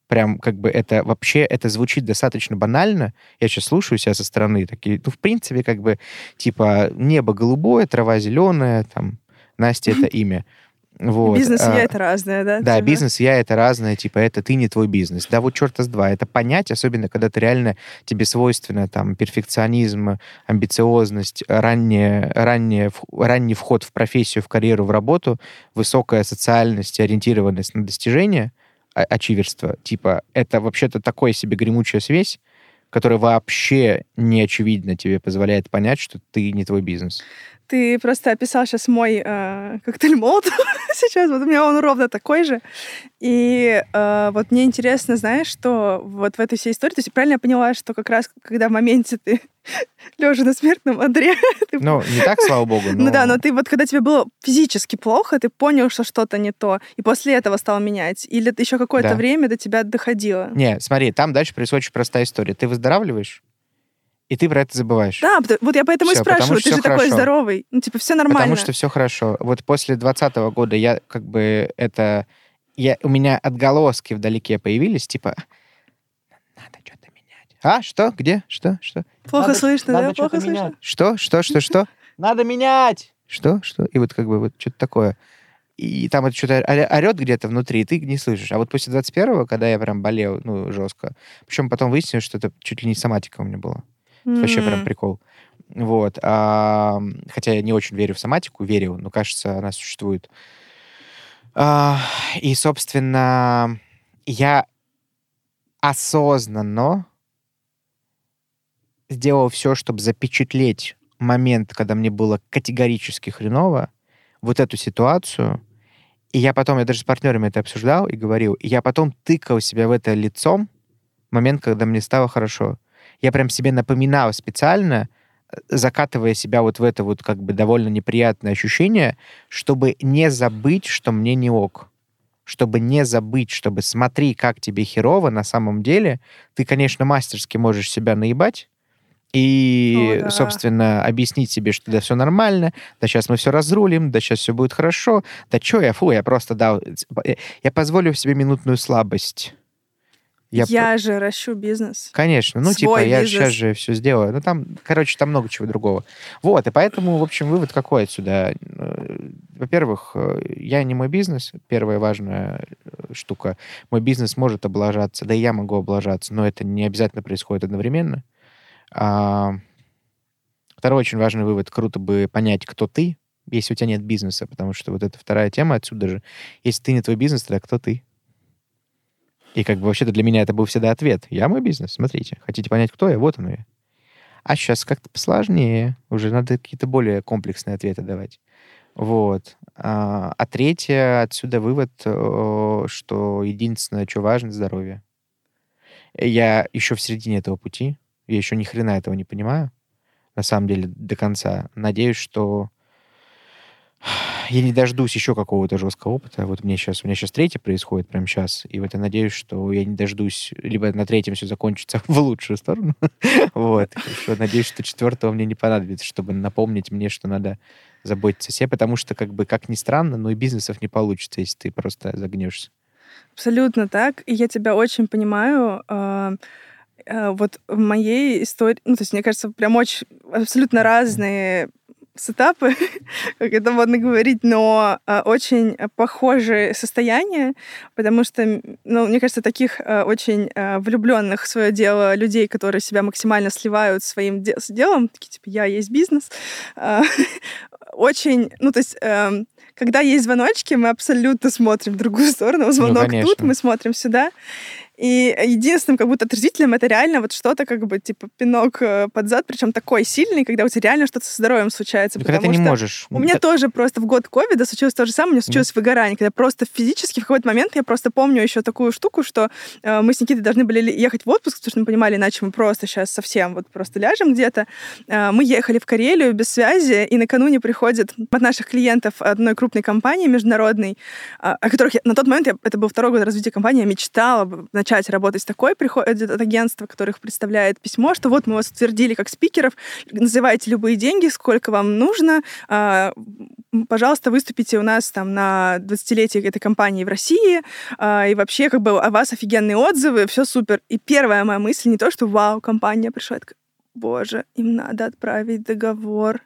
Прям как бы это вообще, это звучит достаточно банально. Я сейчас слушаю себя со стороны, такие, ну, в принципе, как бы, типа, небо голубое, трава зеленая, там, Настя это *laughs* имя. Вот. бизнес и а, я это разное, да? да, Типа? бизнес и я это разное, типа, это ты не твой бизнес. Да, вот черта с два. Это понять, особенно когда ты реально, тебе свойственно там перфекционизм, амбициозность, раннее, раннее, ранний вход в профессию, в карьеру, в работу, высокая социальность, ориентированность на достижение, а- ачиверство. Типа, это вообще-то такое себе гремучая связь, которая вообще не очевидно тебе позволяет понять, что ты не твой бизнес. Ты просто описал сейчас мой э, коктейль молотов *laughs* сейчас. Вот у меня он ровно такой же. И э, вот мне интересно, знаешь, что вот в этой всей истории, то есть правильно я поняла, что как раз когда в моменте ты *laughs* лежа на смертном одре, *laughs* ты Ну, не так, слава богу, Ну да, но ты вот, когда тебе было физически плохо, ты понял, что что-то не то, и после этого стал менять? Или еще какое-то Да. время до тебя доходило? Не, смотри, там дальше происходит очень простая история. Ты выздоравливаешь, и ты про это забываешь. Да, вот я поэтому Всё, и спрашиваю, ты же всё такой хорошо. здоровый. Ну, типа, все нормально. Потому что все хорошо. Вот после 2020 года я как бы это... Я, у меня отголоски вдалеке появились, типа, надо что-то менять. А, что? Где? Что? Что? Плохо Надо- слышно, надо да? Плохо слышно? менять. Что? Что? Что? Что? Надо менять! Что? Что? И вот как бы вот что-то такое. И там это что-то орет где-то внутри, и ты не слышишь. А вот после 21-го, когда я прям болел, ну, жестко, причем потом выяснилось, что это чуть ли не соматика у меня была. Это Вообще прям прикол. Вот. А, хотя я не очень верю в соматику, верил, но кажется, она существует. А, и, собственно, я осознанно сделал все, чтобы запечатлеть момент, когда мне было категорически хреново, вот эту ситуацию. И я потом, я даже с партнерами это обсуждал и говорил, и я потом тыкал себя в это лицом, момент, когда мне стало хорошо. Я прям себе напоминал специально, э, закатывая себя вот в это вот как бы довольно неприятное ощущение, чтобы не забыть, что мне не ок. Чтобы не забыть, чтобы смотри, как тебе херово на самом деле. Ты, конечно, мастерски можешь себя наебать, и, О, да. собственно, объяснить себе, что да, все нормально, да сейчас мы все разрулим, да сейчас все будет хорошо, да что я, фу, я просто дал... Я, я позволю себе минутную слабость. Я, Я же ращу бизнес. Конечно, ну, типа, Свой я бизнес. сейчас же все сделаю. Ну, там, короче, там много чего другого. Вот, и поэтому, в общем, вывод какой отсюда? Э, Во-первых, э, я не мой бизнес, первая важная э, штука. Мой бизнес может облажаться, да и я могу облажаться, но это не обязательно происходит одновременно. А, Второй очень важный вывод. Круто бы понять, кто ты, если у тебя нет бизнеса, потому что вот это вторая тема отсюда же. Если ты не твой бизнес, тогда кто ты? И как бы вообще-то для меня это был всегда ответ. Я мой бизнес, смотрите. Хотите понять, кто я? Вот оно я. А сейчас как-то посложнее. Уже надо какие-то более комплексные ответы давать. Вот. А, а третье, отсюда вывод, э, что единственное, что важно, здоровье. Я еще в середине этого пути. Я еще ни хрена этого не понимаю. На самом деле, до конца. Надеюсь, что я не дождусь еще какого-то жесткого опыта. Вот мне сейчас, у меня сейчас третий происходит прямо сейчас, и вот я надеюсь, что я не дождусь, либо на третьем все закончится *laughs* в лучшую сторону, *laughs* вот. Надеюсь, что четвертого мне не понадобится, чтобы напомнить мне, что надо заботиться о себе, потому что, как бы, как ни странно, но и бизнесов не получится, если ты просто загнешься. Абсолютно так. И я тебя очень понимаю. А, а, вот в моей истории, ну, то есть, мне кажется, прям очень абсолютно разные сетапы, *laughs* как это модно говорить, но э, очень похожие состояния, потому что, ну, мне кажется, таких э, очень э, влюбленных в свое дело людей, которые себя максимально сливают своим де- делом, такие типа я есть бизнес, *laughs* очень, ну, то есть э, когда есть звоночки, мы абсолютно смотрим в другую сторону. Звонок ну, тут, мы смотрим сюда. И единственным как будто отразителем это реально вот что-то как бы типа пинок э, под зад, причем такой сильный, когда у тебя реально что-то со здоровьем случается. Но когда ты не можешь. У меня тоже просто в год ковида случилось то же самое, у меня случилось да. выгорание, когда просто физически в какой-то момент я просто помню еще такую штуку, что э, мы с Никитой должны были ехать в отпуск, потому что мы понимали, иначе мы просто сейчас совсем вот просто ляжем где-то. Э, мы ехали в Карелию без связи, и накануне приходит от наших клиентов одной крупной компании международной, э, о которых я, на тот момент я, это был второй год развития компании, я мечтала начать работать с такой, приходит от агентства, которых представляет письмо, что вот мы вас утвердили как спикеров, называйте любые деньги, сколько вам нужно, а, пожалуйста, выступите у нас там на 20-летие этой компании в России, а, и вообще как бы о вас офигенные отзывы, все супер. И первая моя мысль не то, что вау, компания пришла, я такая, боже, им надо отправить договор,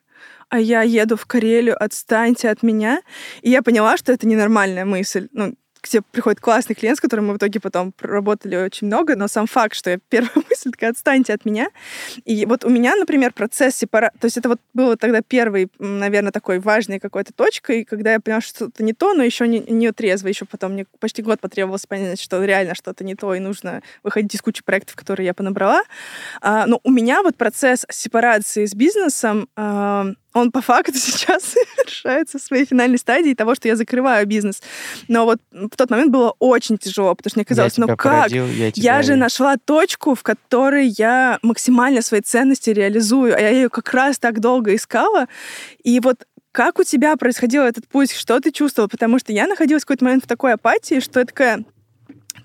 а я еду в Карелию, отстаньте от меня. И я поняла, что это ненормальная мысль. Ну, к тебе приходит классный клиент, с которым мы в итоге потом проработали очень много, но сам факт, что я *laughs* первая мысль такая, отстаньте от меня. И вот у меня, например, процесс сепара... То есть это вот было тогда первый, наверное, такой важной какой-то точкой, когда я поняла, что что-то не то, но еще не, не трезво. Еще потом мне почти год потребовалось понять, что реально что-то не то, и нужно выходить из кучи проектов, которые я понабрала. А, но у меня вот процесс сепарации с бизнесом а, он по факту *laughs* сейчас совершается в своей финальной стадии того, что я закрываю бизнес. Но вот в тот момент было очень тяжело, потому что мне казалось, ну как? Породил, я, тебя... я же нашла точку, в которой я максимально свои ценности реализую, а я ее как раз так долго искала. И вот как у тебя происходил этот путь? Что ты чувствовал? Потому что я находилась в какой-то момент в такой апатии, что я такая,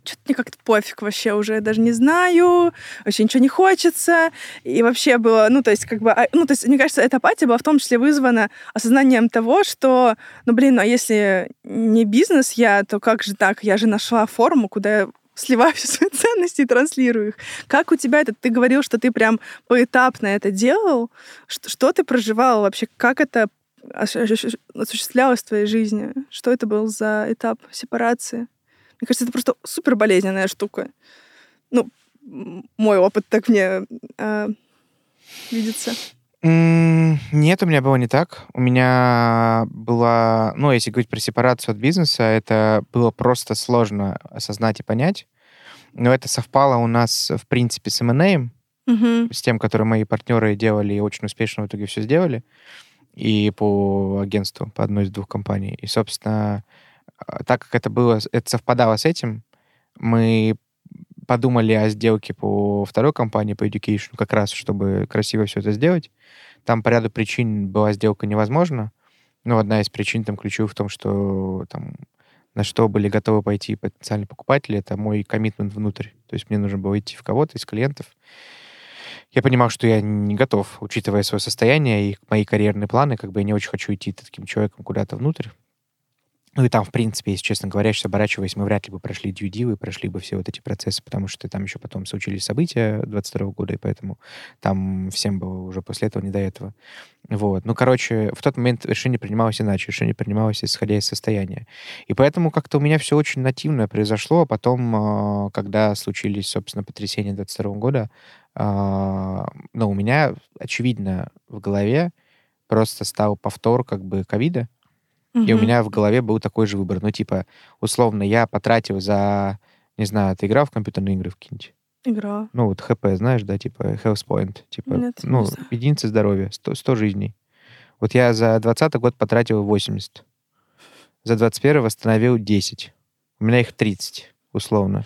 что-то мне как-то пофиг вообще уже, я даже не знаю, вообще ничего не хочется. И вообще было, ну, то есть, как бы, а, ну, то есть, мне кажется, эта апатия была в том числе вызвана осознанием того, что, ну, блин, ну, а если не бизнес я, то как же так? Я же нашла форму, куда я сливаю *laughs* все свои ценности и транслирую их. Как у тебя это? Ты говорил, что ты прям поэтапно это делал. Что, что ты проживал вообще? Как это осуществлялось в твоей жизни? Что это был за этап сепарации? Мне кажется, это просто супер болезненная штука. Ну, мой опыт так мне э, видится. Нет, у меня было не так. У меня была, ну, если говорить про сепарацию от бизнеса, это было просто сложно осознать и понять. Но это совпало у нас, в принципе, с M&A, угу. с тем, который мои партнеры делали и очень успешно в итоге все сделали. И по агентству, по одной из двух компаний. И, собственно, так как это было, это совпадало с этим, мы подумали о сделке по второй компании, по Education, как раз, чтобы красиво все это сделать. Там по ряду причин была сделка невозможна. Но одна из причин там ключевых в том, что там на что были готовы пойти потенциальные покупатели, это мой коммитмент внутрь. То есть мне нужно было идти в кого-то из клиентов. Я понимал, что я не готов, учитывая свое состояние и мои карьерные планы, как бы я не очень хочу идти таким человеком куда-то внутрь. Ну и там, в принципе, если честно говоря, сейчас оборачиваясь, мы вряд ли бы прошли дьюдивы, прошли бы все вот эти процессы, потому что там еще потом случились события 22 года, и поэтому там всем было уже после этого не до этого. Вот. Ну, короче, в тот момент решение принималось иначе, решение принималось исходя из состояния. И поэтому как-то у меня все очень нативно произошло, а потом, а, когда случились, собственно, потрясения 22 года, а, ну, у меня, очевидно, в голове просто стал повтор как бы ковида, и у меня в голове был такой же выбор. Ну, типа, условно, я потратил за Не знаю, ты играл в компьютерные игры в какие-нибудь? Игра. Ну, вот ХП, знаешь, да, типа Health Point. Типа, Нет, не ну, знаю. единица здоровья, 100, 100 жизней. Вот я за 20 год потратил 80. За 21 восстановил 10. У меня их 30, условно.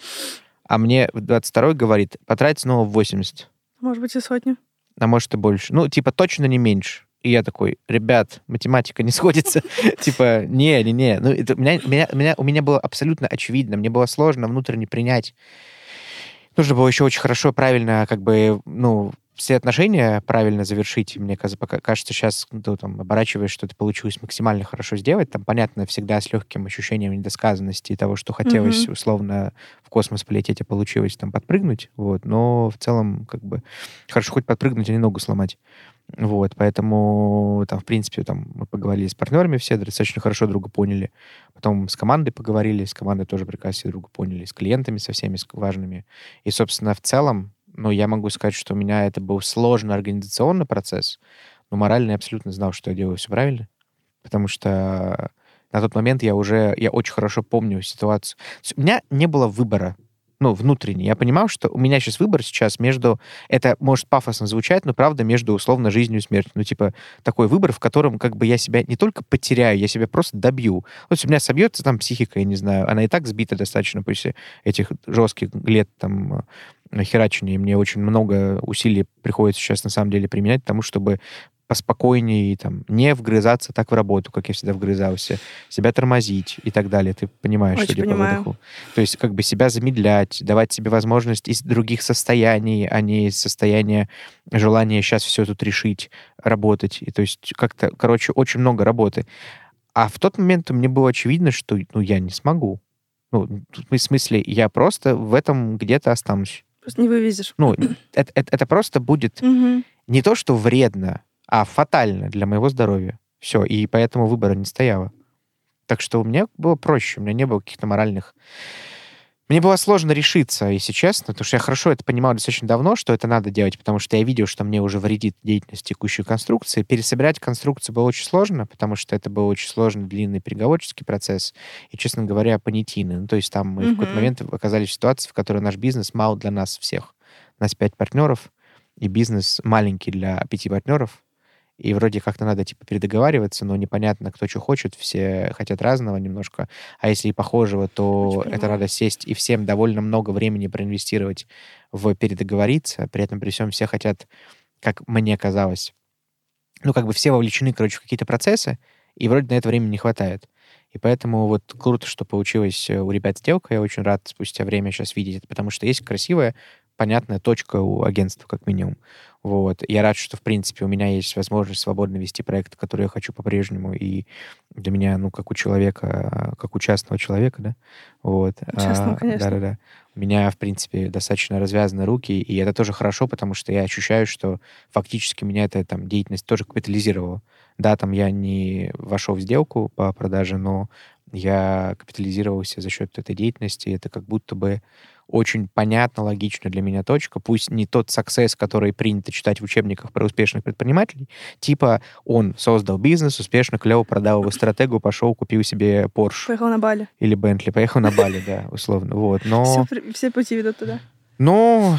А мне в 22 говорит, потрать снова 80. Может быть, и сотню. а может и больше. Ну, типа, точно не меньше. И я такой, ребят, математика не сходится. *laughs* Типа, не, не, не. Ну, это меня, меня, меня- у меня было абсолютно очевидно. Мне было сложно внутренне принять. Нужно было еще очень хорошо, правильно, как бы, ну, все отношения правильно завершить. Мне кажется, сейчас ну, там, оборачиваясь, что это получилось максимально хорошо сделать. Там, понятно, всегда с легким ощущением недосказанности и того, что хотелось Мгм. условно в космос полететь, а получилось там подпрыгнуть. Вот. Но в целом, как бы, хорошо хоть подпрыгнуть, а не ногу сломать. Вот, поэтому там, в принципе, там мы поговорили с партнерами все, достаточно хорошо друга поняли. Потом с командой поговорили, с командой тоже прекрасно друга поняли, с клиентами со всеми важными. И, собственно, в целом, ну, я могу сказать, что у меня это был сложный организационный процесс, но морально я абсолютно знал, что я делаю все правильно, потому что на тот момент я уже, я очень хорошо помню ситуацию. У меня не было выбора, ну, внутренний. Я понимал, что у меня сейчас выбор сейчас между... Это может пафосно звучать, но правда между условно жизнью и смертью. Ну, типа, такой выбор, в котором как бы я себя не только потеряю, я себя просто добью. То есть у меня собьется там психика, я не знаю, она и так сбита достаточно после этих жестких лет там э, херачения. Мне очень много усилий приходится сейчас на самом деле применять к тому, чтобы поспокойнее там не вгрызаться так в работу, как я всегда вгрызался, себя тормозить и так далее. Ты понимаешь, Очень судя по понимаю. выдоху. То есть как бы себя замедлять, давать себе возможность из других состояний, а не из состояния желания сейчас все тут решить, работать. И то есть как-то, короче, очень много работы. А в тот момент мне было очевидно, что ну, я не смогу. Ну, в смысле, я просто в этом где-то останусь. Просто не вывезешь. Ну, это, это- это просто будет Мгм. не то, что вредно, а фатально для моего здоровья. Все, и поэтому выбора не стояло. Так что у меня было проще, у меня не было каких-то моральных... Мне было сложно решиться, если честно, потому что я хорошо это понимал достаточно давно, что это надо делать, потому что я видел, что мне уже вредит деятельность текущей конструкции. Пересобирать конструкцию было очень сложно, потому что это был очень сложный, длинный переговорческий процесс и, честно говоря, понятийный. Ну, то есть там мы в какой-то момент оказались в ситуации, в которой наш бизнес мал для нас всех. У нас пять партнеров, и бизнес маленький для пяти партнеров, и вроде как-то надо типа передоговариваться, но непонятно, кто что хочет, все хотят разного немножко, а если и похожего, то Очень это надо сесть и всем довольно много времени проинвестировать в передоговориться, при этом при всем все хотят, как мне казалось, ну как бы все вовлечены, короче, в какие-то процессы, и вроде на это времени не хватает. И поэтому вот круто, что получилось э, у ребят сделка. Я очень рад спустя время сейчас видеть это, потому что есть красивая, понятная точка у агентства, как минимум. Вот. Я рад, что, в принципе, у меня есть возможность свободно вести проект, который я хочу по-прежнему. И для меня, ну, как у человека, как у частного человека, да, вот. Частного, а, конечно. Да-да-да. У меня, в принципе, достаточно развязаны руки, и это тоже хорошо, потому что я ощущаю, что фактически меня эта там деятельность тоже капитализировала. Да, там я не вошел в сделку по продаже, но я капитализировался за счет этой деятельности. Это как будто бы очень понятно, логично для меня точка. Пусть не тот success, который принято читать в учебниках про успешных предпринимателей. Типа он создал бизнес, успешно, клево продал его стратегию, пошел, купил себе Porsche Поехал на Бали. или Bentley, поехал на Бали, да, условно. Вот, но... Все, пути ведут туда. Ну,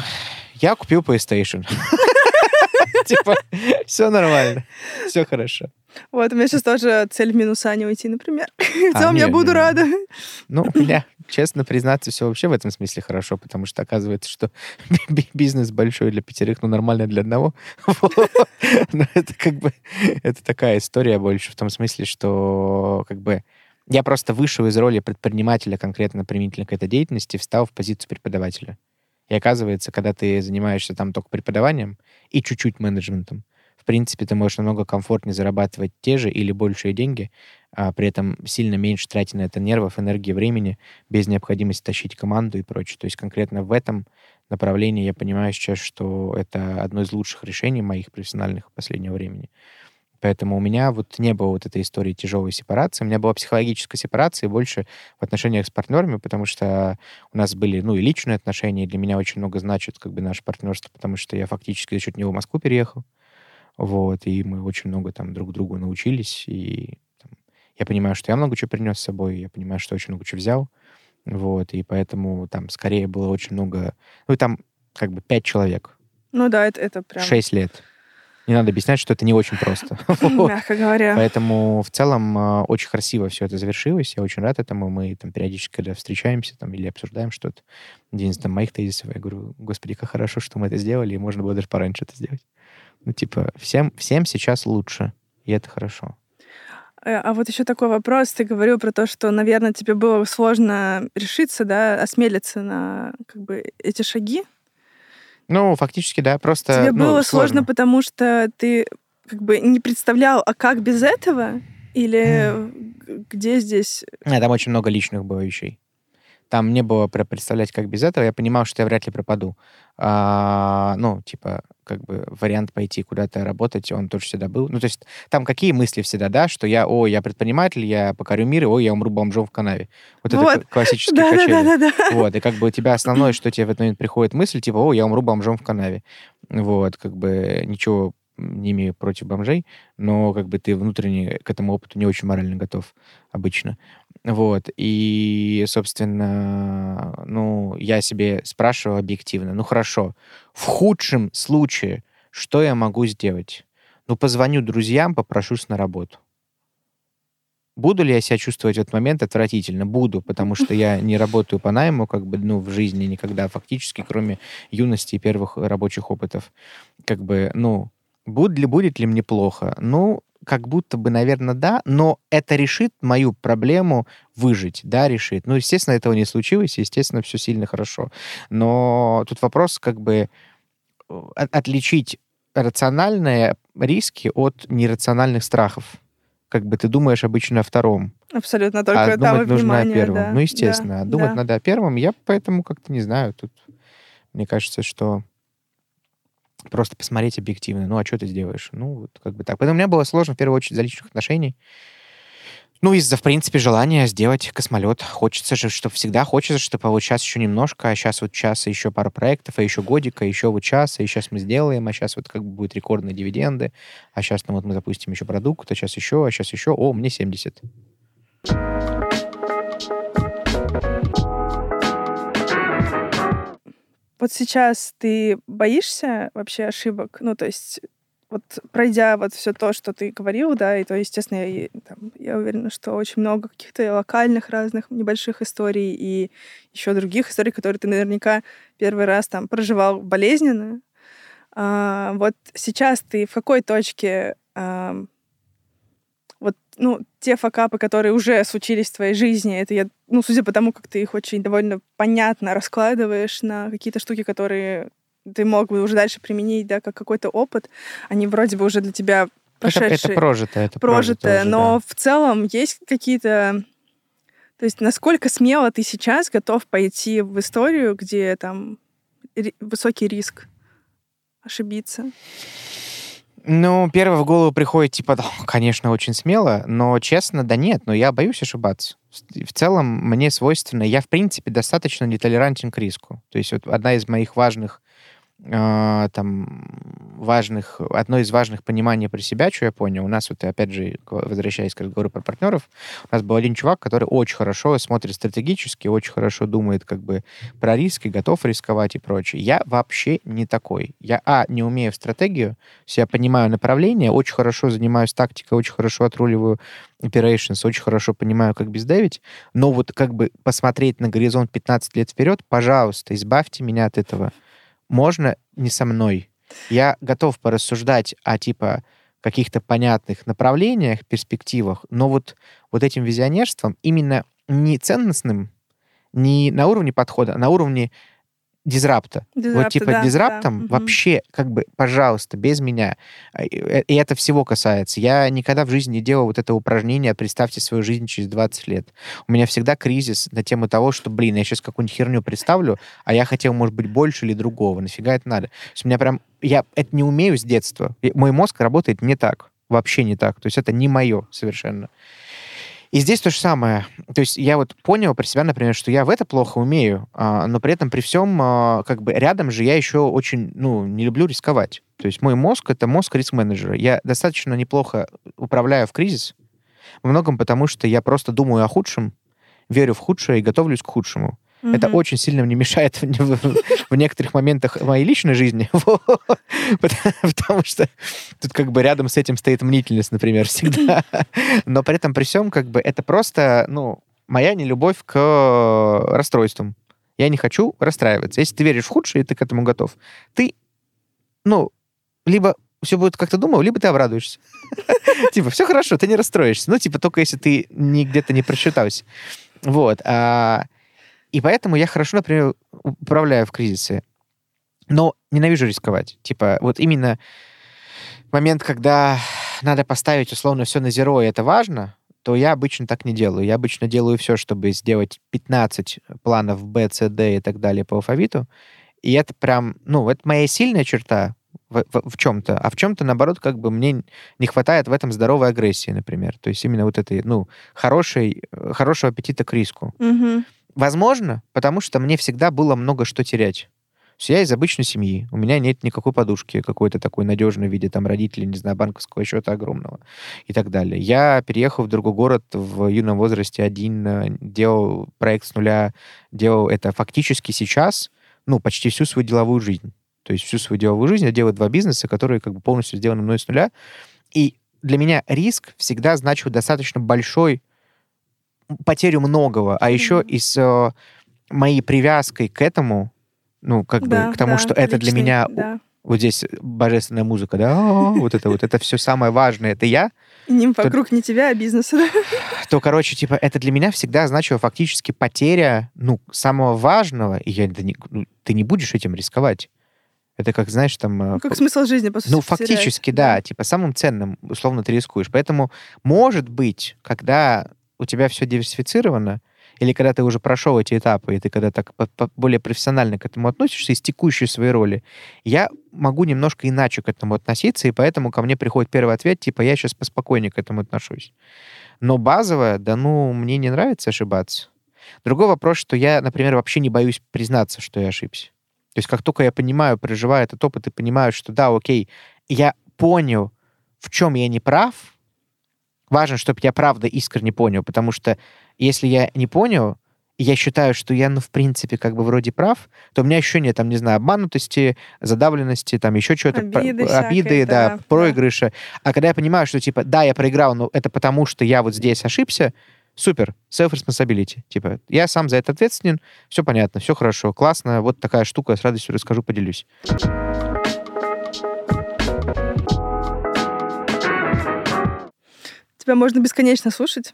я купил PlayStation. *laughs* Типа, все нормально, все хорошо. Вот, у меня сейчас тоже цель в минуса не уйти, например. В *laughs* А, целом я буду рада. Ну, меня, честно признаться, все вообще в этом смысле хорошо, потому что оказывается, что *laughs* би- бизнес большой для пятерых, но нормально для одного. *laughs* Но это как бы, это такая история больше в том смысле, что как бы я просто вышел из роли предпринимателя конкретно применительно к этой деятельности, встал в позицию преподавателя. И оказывается, когда ты занимаешься там только преподаванием и чуть-чуть менеджментом, в принципе, ты можешь намного комфортнее зарабатывать те же или большие деньги, а при этом сильно меньше тратя на это нервов, энергии, времени, без необходимости тащить команду и прочее. То есть конкретно в этом направлении я понимаю сейчас, что это одно из лучших решений моих профессиональных последнего времени. Поэтому у меня вот не было вот этой истории тяжелой сепарации. У меня была психологическая сепарация больше в отношениях с партнерами, потому что у нас были, ну, и личные отношения. и Для меня очень много значит как бы наше партнерство, потому что я фактически за счет него в Москву переехал. Вот, и мы очень много там друг другу научились, и я понимаю, что я много чего принес с собой, я понимаю, что очень много чего взял, Вот, и поэтому там скорее было очень много... Ну, и там как бы пять человек. Ну да, это, это прям... Шесть лет. Не надо объяснять, что это не очень просто. *laughs* Мягко говоря. Поэтому в целом э, очень красиво все это завершилось. Я очень рад этому. Мы там периодически, когда встречаемся там, или обсуждаем что-то, один из там, моих тезисов, я говорю, господи, как хорошо, что мы это сделали, и можно было даже пораньше это сделать. Ну, типа, всем, всем сейчас лучше, и это хорошо. Э, А вот еще такой вопрос. Ты говорил про то, что, наверное, тебе было сложно решиться, да, осмелиться на как бы эти шаги. Ну, фактически, да, просто... тебе ну, было сложно, потому что ты как бы не представлял, а как без этого? Или где здесь... А, Там очень много личных было вещей. Там не было представлять, как без этого. Я понимал, что я вряд ли пропаду. А, ну, типа, как бы вариант пойти куда-то работать, он тоже всегда был. Ну, то есть там какие мысли всегда, да, что я, о, я предприниматель, я покорю мир, и, о, я умру бомжом в канаве. Вот, Вот. это к- классические качели. Да-да-да-да. Вот, и как бы у тебя основное, что тебе в этот момент приходит мысль, типа, о, я умру бомжом в канаве. Вот, как бы ничего не имею против бомжей, но как бы ты внутренне к этому опыту не очень морально готов обычно. Вот, и, собственно, ну, я себе спрашивал объективно, ну, хорошо, в худшем случае, что я могу сделать? Ну, позвоню друзьям, попрошусь на работу. Буду ли я себя чувствовать в этот момент отвратительно? Буду, потому что я не работаю по найму, как бы, ну, в жизни никогда, фактически, кроме юности и первых рабочих опытов. Как бы, ну, будет ли, будет ли мне плохо? Ну, как будто бы, наверное, да, но это решит мою проблему выжить, да, решит. Ну, естественно, этого не случилось, естественно, все сильно хорошо. Но тут вопрос, как бы, э, от- отличить рациональные риски от нерациональных страхов. Как бы ты думаешь обычно о втором, Абсолютно, только а думать нужно о внимание, первом. да, ну, естественно, да, а думать да. надо о первом. Я поэтому как-то не знаю. Тут мне кажется, что просто посмотреть объективно. Ну, а что ты сделаешь? Ну, вот как бы так. Поэтому мне было сложно, в первую очередь, за личных отношений. Ну, из-за, в принципе, желания сделать космолет. Хочется же, чтобы всегда хочется, чтобы вот сейчас еще немножко, а сейчас вот час и еще пару проектов, а еще годика, еще вот час, и сейчас мы сделаем, а сейчас вот как бы будут рекордные дивиденды, а сейчас ну, вот мы запустим еще продукт, а сейчас еще, а сейчас еще, о, мне 70. Вот сейчас ты боишься вообще ошибок? Ну, то есть вот пройдя вот все то, что ты говорил, да, и то, естественно, я, там, я уверена, что очень много каких-то локальных разных небольших историй и еще других историй, которые ты наверняка первый раз там проживал болезненно. А, вот сейчас ты в какой точке вот, ну, те факапы, которые уже случились в твоей жизни, это я, ну, судя по тому, как ты их очень довольно понятно раскладываешь на какие-то штуки, которые ты мог бы уже дальше применить, да, как какой-то опыт, они вроде бы уже для тебя Это, прошедшие, это это прожитое, прожито уже, но да. в целом есть какие-то... То есть насколько смело ты сейчас готов пойти в историю, где там высокий риск ошибиться? Ну, первое в голову приходит, типа, «Да, конечно, очень смело, но честно, да нет, но я боюсь ошибаться. В целом, мне свойственно, я, в принципе, достаточно нетолерантен к риску. То есть вот одна из моих важных а, там важных, одно из важных пониманий про себя, что я понял, у нас вот, опять же, возвращаясь к разговору про партнеров, у нас был один чувак, который очень хорошо смотрит стратегически, очень хорошо думает как бы про риски, готов рисковать и прочее. Я вообще не такой. Я, а, не умею в стратегию, я понимаю направление, очень хорошо занимаюсь тактикой, очень хорошо отруливаю operations, очень хорошо понимаю, как бездевить, но вот как бы посмотреть на горизонт 15 лет вперед, пожалуйста, избавьте меня от этого. Можно не со мной. Я готов порассуждать о типа каких-то понятных направлениях, перспективах, но вот, вот этим визионерством именно не ценностным, не на уровне подхода, а на уровне дизрапта. вот Дизрапта, типа да, да, дизраптом мгм. вообще, как бы, пожалуйста, без меня. И э, и это всего касается. Я никогда в жизни не делал вот это упражнение «Представьте свою жизнь через 20 лет». У меня всегда кризис на тему того, что, блин, я сейчас какую-нибудь херню представлю, а я хотел, может быть, больше или другого. Нафига это надо? То есть у меня прям... Я это не умею с детства. Мой мозг работает не так. Вообще не так. То есть это не мое совершенно. И здесь то же самое. То есть я вот понял про себя, например, что я в это плохо умею, а, но при этом при всем, а, как бы рядом же я еще очень, ну, не люблю рисковать. То есть мой мозг — это мозг риск-менеджера. Я достаточно неплохо управляю в кризис, во многом потому, что я просто думаю о худшем, верю в худшее и готовлюсь к худшему. Это Мгм. очень сильно мне мешает *laughs* в, в- в некоторых моментах моей личной жизни, *laughs* потому, что тут как бы рядом с этим стоит мнительность, например, *laughs* всегда. Но при этом при всем как бы это просто, ну, моя нелюбовь к расстройствам. Я не хочу расстраиваться. Если ты веришь в худшее, и ты к этому готов, ты, ну, либо все будет как ты думал, либо ты обрадуешься. Типа, все хорошо, ты не расстроишься. Ну, типа, только если ты где-то не просчитался. Вот. а, И поэтому я хорошо, например, управляю в кризисе. Но ненавижу рисковать. Типа, вот именно момент, когда надо поставить условно все на зеро, и это важно, то я обычно так не делаю. Я обычно делаю все, чтобы сделать 15 планов Б, С, Д и так далее по алфавиту. И это прям, ну, это моя сильная черта в, в, чем-то, а в чем-то, наоборот, как бы мне не хватает в этом здоровой агрессии, например. То есть именно вот этой, ну, хорошей, э, хорошего аппетита к риску. Мгм. Возможно, потому что мне всегда было много что терять. Я из обычной семьи, у меня нет никакой подушки какой-то такой надежной в виде там родителей, не знаю, банковского счета огромного и так далее. Я переехал в другой город в юном возрасте один, э, делал проект с нуля, делал это фактически сейчас, ну, почти всю свою деловую жизнь. То есть всю свою деловую жизнь я делаю два бизнеса, которые как бы полностью сделаны мной с нуля. И для меня риск всегда значил достаточно большой потерю многого, а еще и с э, моей привязкой к этому, ну, как Да, бы к тому, да, что это для личный, меня да. вот здесь божественная музыка, да, вот это вот, это все самое важное, это я, И Тут- вокруг не тебя, а бизнеса. да? *laughs* то, короче, типа, это для меня всегда значило фактически потеря, ну, самого важного, и я, да не- ну, ты не будешь этим рисковать. Это как, знаешь, там... э, Ну, Как смысл жизни, по сути, Ну, потерять. фактически, да. Типа, самым ценным, условно, ты рискуешь. Поэтому, может быть, когда у тебя все диверсифицировано, или когда ты уже прошел эти этапы, и ты когда так по- по- более профессионально к этому относишься, из текущей своей роли, я могу немножко иначе к этому относиться, и поэтому ко мне приходит первый ответ, типа, я сейчас поспокойнее к этому отношусь. Но базовое, да ну, мне не нравится ошибаться. Другой вопрос, что я, например, вообще не боюсь признаться, что я ошибся. То есть как только я понимаю, проживаю этот опыт и понимаю, что да, окей, я понял, в чем я не прав, важно, чтобы я правда искренне понял, потому что если я не понял, я считаю, что я, ну, в принципе, как бы вроде прав, то у меня ощущение, там, не знаю, обманутости, задавленности, там, еще чего-то, Обиды про- обиды, да, да, проигрыша. А когда я понимаю, что, типа, да, я проиграл, но это потому, что я вот здесь ошибся, супер, self-responsibility. Типа, я сам за это ответственен, все понятно, все хорошо, классно, вот такая штука, с радостью расскажу, поделюсь. Тебя можно бесконечно слушать.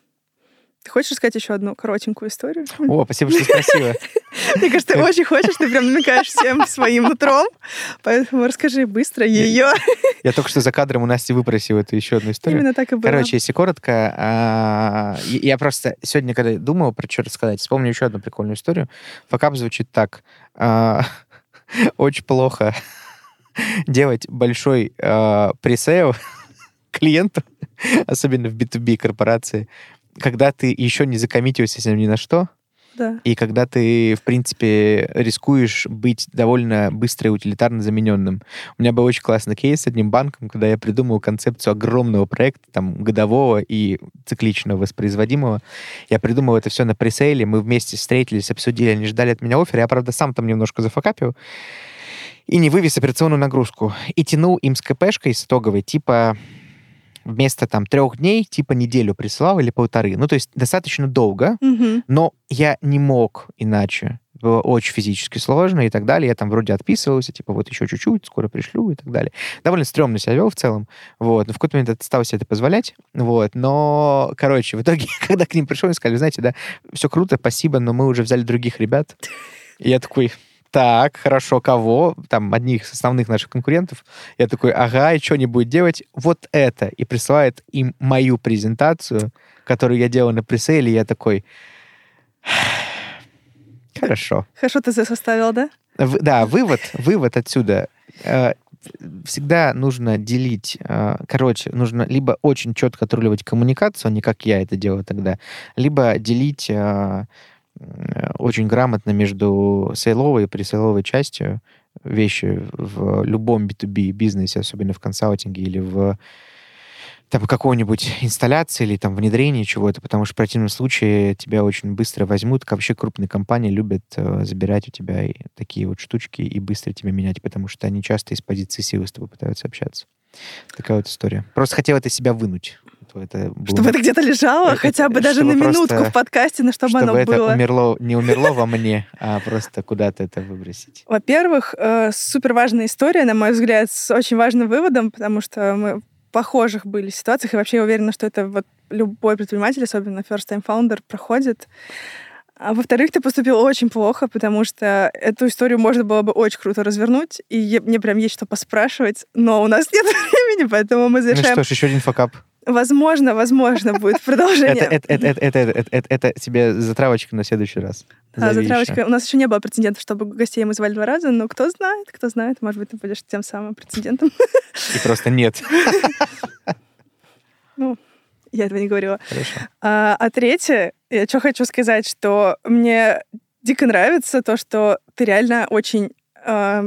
Ты хочешь рассказать еще одну коротенькую историю? О, спасибо, что спросила. *laughs* Мне кажется, ты очень хочешь, ты прям намекаешь всем своим нутром. Поэтому расскажи быстро ее. Я только что за кадром у Насти выпросил эту еще одну историю. Именно так и было. Короче, если коротко, а, я просто сегодня, когда думал про что рассказать, вспомню еще одну прикольную историю. Факап звучит так. А, *laughs* Очень плохо *laughs* делать большой а, пресейл клиенту, *laughs* особенно в B2B корпорации, когда ты еще не закоммитился с ним ни на что, Да. и когда ты, в принципе, рискуешь быть довольно быстро и утилитарно замененным. У меня был очень классный кейс с одним банком, когда я придумал концепцию огромного проекта, там, годового и цикличного воспроизводимого. Я придумал это все на пресейле, мы вместе встретились, обсудили, они ждали от меня оффер. Я, правда, сам там немножко зафакапил и не вывез операционную нагрузку. И тянул им с КПшкой с итоговой, типа вместо там трех дней, типа неделю присылал или полторы. Ну, то есть достаточно долго, Мгм. но я не мог иначе. Было очень физически сложно и так далее. Я там вроде отписывался, типа вот еще чуть-чуть, скоро пришлю и так далее. Довольно стрёмно себя вел в целом. Вот. Но в какой-то момент стал себе это позволять. Вот. Но, короче, в итоге, *laughs* когда к ним пришел, они сказали, знаете, да, все круто, спасибо, но мы уже взяли других ребят. И я такой, так, хорошо, кого? Там, одних из основных наших конкурентов. Я такой, ага, и что они будут делать? Вот это. И присылает им мою презентацию, которую я делал на пресейле. Я такой, хорошо. Хорошо ты составил, да? В- да, вывод, вывод отсюда. Э, Всегда нужно делить, э, короче, нужно либо очень четко отруливать коммуникацию, а не как я это делаю тогда, либо делить э, очень грамотно между сейловой и пресейловой частью вещи в любом B2B бизнесе, особенно в консалтинге или в там какой-нибудь инсталляции или там внедрения чего-то, потому что в противном случае тебя очень быстро возьмут. Вообще крупные компании любят э, забирать у тебя и такие вот штучки и быстро тебя менять, потому что они часто из позиции силы с тобой пытаются общаться. Такая вот история. Просто хотел это себя вынуть. Вот Это было- Чтобы это где-то лежало, Это- хотя бы даже чтобы на минутку просто- в подкасте, но чтобы, чтобы оно это было. умерло, не умерло во мне, а просто куда-то это выбросить. Во-первых, э, супер важная история, на мой взгляд, с очень важным выводом, потому что мы в похожих были ситуациях, и вообще я уверена, что это вот любой предприниматель, особенно first-time founder, проходит. А во-вторых, ты поступил очень плохо, потому что эту историю можно было бы очень круто развернуть, и мне прям есть что поспрашивать, но у нас нет *laughs* времени, поэтому мы Ну завершаем. что ж, еще один факап. Возможно, возможно, будет *laughs* продолжение. это, это, это, это, это, это- это тебе затравочка на следующий раз. А, затравочка. У нас еще не было прецедентов, чтобы гостей мы звали два раза, но кто знает, кто знает, может быть, ты будешь тем самым прецедентом. И просто нет. *laughs* Я этого не говорила. Хорошо. А, а третье, я что хочу сказать, что мне дико нравится то, что ты реально очень а,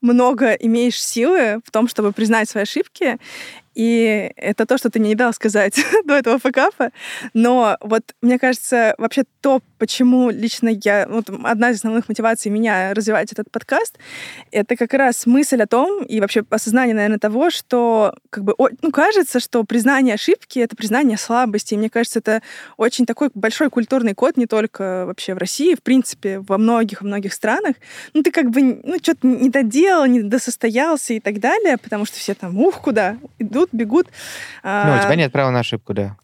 много имеешь силы в том, чтобы признать свои ошибки. И это то, что ты мне не дал сказать *laughs* до этого факапа. Но вот мне кажется, вообще то, почему лично я... Вот одна из основных мотиваций меня развивать этот подкаст, это как раз мысль о том, и вообще осознание, наверное, того, что как бы, ну, кажется, что признание ошибки — это признание слабости. И мне кажется, это очень такой большой культурный код не только вообще в России, в принципе, во многих-многих странах. Ну, ты как бы, ну, что-то не доделал, не досостоялся и так далее, потому что все там, ух, куда, идут, бегут. Ну, А, у тебя нет права на ошибку, да.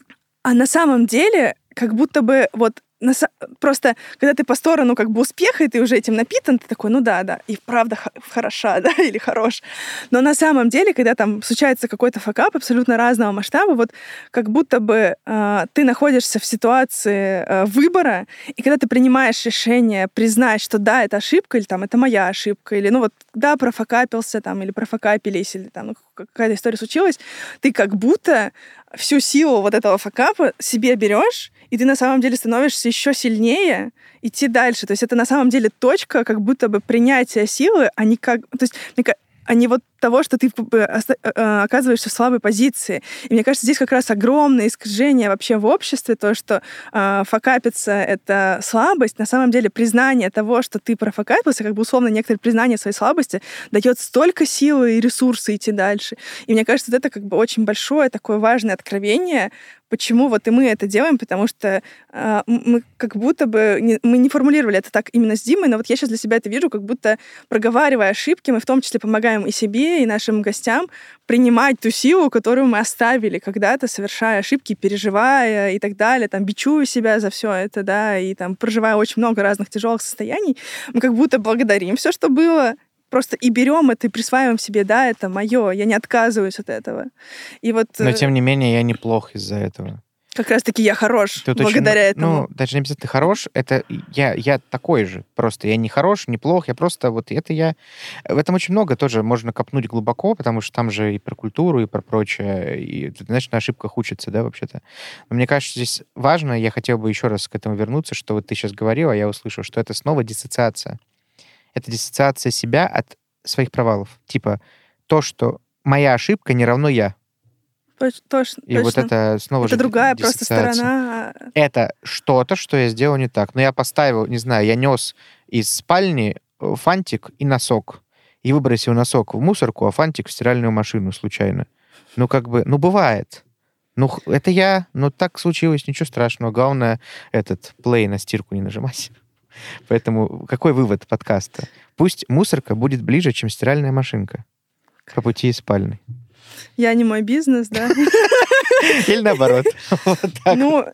а на самом деле, как будто бы вот просто, когда ты по сторону как бы успеха, и ты уже этим напитан, ты такой, ну да, да, и правда хороша, *laughs* да, или хорош. Но на самом деле, когда там случается какой-то факап абсолютно разного масштаба, вот как будто бы э, ты находишься в ситуации э, выбора, и когда ты принимаешь решение признать, что да, это ошибка, или там это моя ошибка, или ну вот да, профакапился там, или профакапились, или там ну, какая-то история случилась, ты как будто всю силу вот этого факапа себе берешь, и ты на самом деле становишься еще сильнее идти дальше. То есть это на самом деле точка как будто бы принятия силы, а не как... То есть а не вот того, что ты оста- э, э, оказываешься в слабой позиции. И мне кажется, здесь как раз огромное искажение вообще в обществе, то, что э, факапиться — это слабость. На самом деле признание того, что ты профакапился, как бы условно некоторое признание своей слабости, дает столько силы и ресурсы идти дальше. И мне кажется, это как бы очень большое такое важное откровение, почему вот и мы это делаем, потому что э, мы как будто бы не, мы не формулировали это так именно с Димой, но вот я сейчас для себя это вижу, как будто проговаривая ошибки, мы в том числе помогаем и себе, и нашим гостям принимать ту силу, которую мы оставили когда-то, совершая ошибки, переживая и так далее, там, бичуя себя за все это, да, и там, проживая очень много разных тяжелых состояний, мы как будто благодарим все, что было, просто и берем это и присваиваем себе, да, это мое, я не отказываюсь от этого. И вот Но, э, тем не менее, я неплох из-за этого. как раз-таки я хорош Тут очень благодаря мно- этому. Ну, даже не обязательно хорош, это я, я такой же. Просто я не хорош, не плох, я просто вот это я... В этом очень много тоже можно копнуть глубоко, потому что там же и про культуру, и про прочее. И, ты знаешь, на ошибках учатся, да, вообще-то. Но мне кажется, здесь важно, я хотел бы еще раз к этому вернуться, что вот ты сейчас говорила, я услышал, что это снова диссоциация. Это диссоциация себя от своих провалов. Типа то, что моя ошибка не равно я. Точ- точ- И вот это снова Это же другая просто сторона. это что-то, что я сделал не так. Но я поставил, не знаю, я нес из спальни э, фантик и носок. И выбросил носок в мусорку, а фантик в стиральную машину случайно. Ну, как бы, ну, бывает. Ну, это я, ну, так случилось, ничего страшного. Главное, этот, плей на стирку не нажимать. Поэтому какой вывод подкаста? Пусть мусорка будет ближе, чем стиральная машинка по пути из спальни. Я не мой бизнес, да. *laughs* Или наоборот. *laughs* Ну,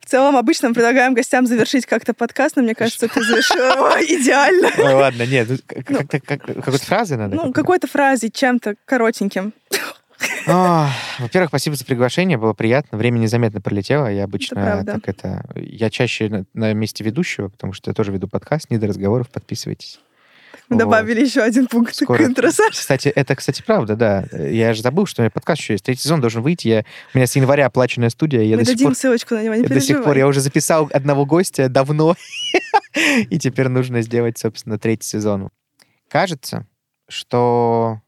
в целом, обычно мы предлагаем гостям завершить как-то подкаст, но мне кажется, ты завершил *laughs* идеально. Ладно, нет, Ну. какой-то фразы надо. Ну, какой-то фразе, чем-то коротеньким. А, Во-первых, спасибо за приглашение, было приятно. Время незаметно пролетело. Я обычно так это... Я чаще на, на месте ведущего, потому что я тоже веду подкаст. Не до разговоров, подписывайтесь. Мы Вот. добавили еще один пункт Скоро- к интро. Кстати, это, кстати, правда, да. Я же забыл, что у меня подкаст еще есть. Третий сезон должен выйти. Я... У меня с января оплаченная студия. Я Мы до дадим пор... ссылочку на него, не я до сих пор, я уже записал одного гостя давно, *laughs* и теперь нужно сделать, собственно, третий сезон. Кажется, что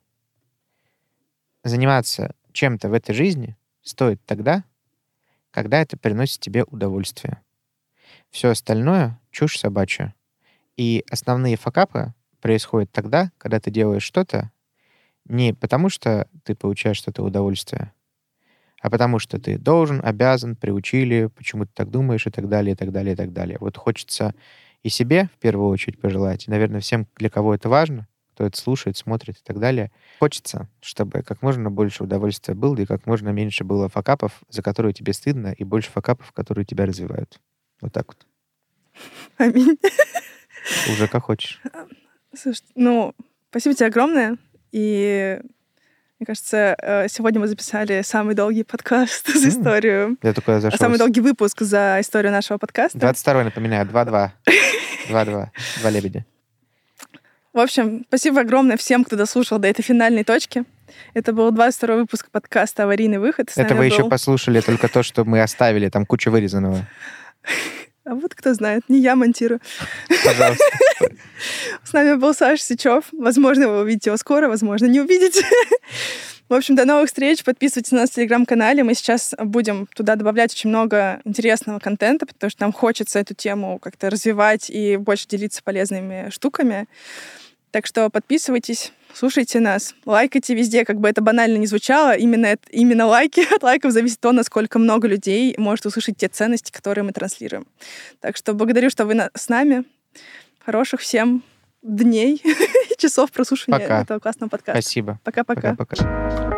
заниматься чем-то в этой жизни стоит тогда, когда это приносит тебе удовольствие. Все остальное — чушь собачья. И основные факапы происходят тогда, когда ты делаешь что-то не потому, что ты получаешь что-то удовольствие, а потому что ты должен, обязан, приучили, почему ты так думаешь и так далее, и так далее, и так далее. Вот хочется и себе в первую очередь пожелать, и, наверное, всем, для кого это важно, кто это слушает, смотрит и так далее, хочется, чтобы как можно больше удовольствия было и как можно меньше было факапов, за которые тебе стыдно, и больше факапов, которые тебя развивают. Вот так вот. *laughs* Аминь. Уже как хочешь. *laughs* Слушай, ну, спасибо тебе огромное. И мне кажется, э, сегодня мы записали самый долгий подкаст *laughs* за историю. Я только зашел. Самый долгий выпуск за историю нашего подкаста. 22 напоминаю, 2-2. 2-2. Два лебедя. В общем, спасибо огромное всем, кто дослушал до этой финальной точки. Это был 22 выпуск подкаста «Аварийный выход». С Это вы еще был- послушали только то, что мы оставили, там куча вырезанного. *laughs* А вот кто знает, не я монтирую. Пожалуйста. *laughs* С нами был Саша Сичев. Возможно, вы увидите его скоро, возможно, не увидите. *laughs* В общем, до новых встреч. Подписывайтесь на нас в Телеграм-канале. Мы сейчас будем туда добавлять очень много интересного контента, потому что нам хочется эту тему как-то развивать и больше делиться полезными штуками. Так что подписывайтесь, слушайте нас, лайкайте везде, как бы это банально не звучало. Именно, именно лайки *laughs* от лайков зависит то, насколько много людей может услышать те ценности, которые мы транслируем. Так что благодарю, что вы на- с нами. Хороших всем дней *laughs* и часов прослушивания Пока. этого классного подкаста. Спасибо. Пока-пока. Пока-пока.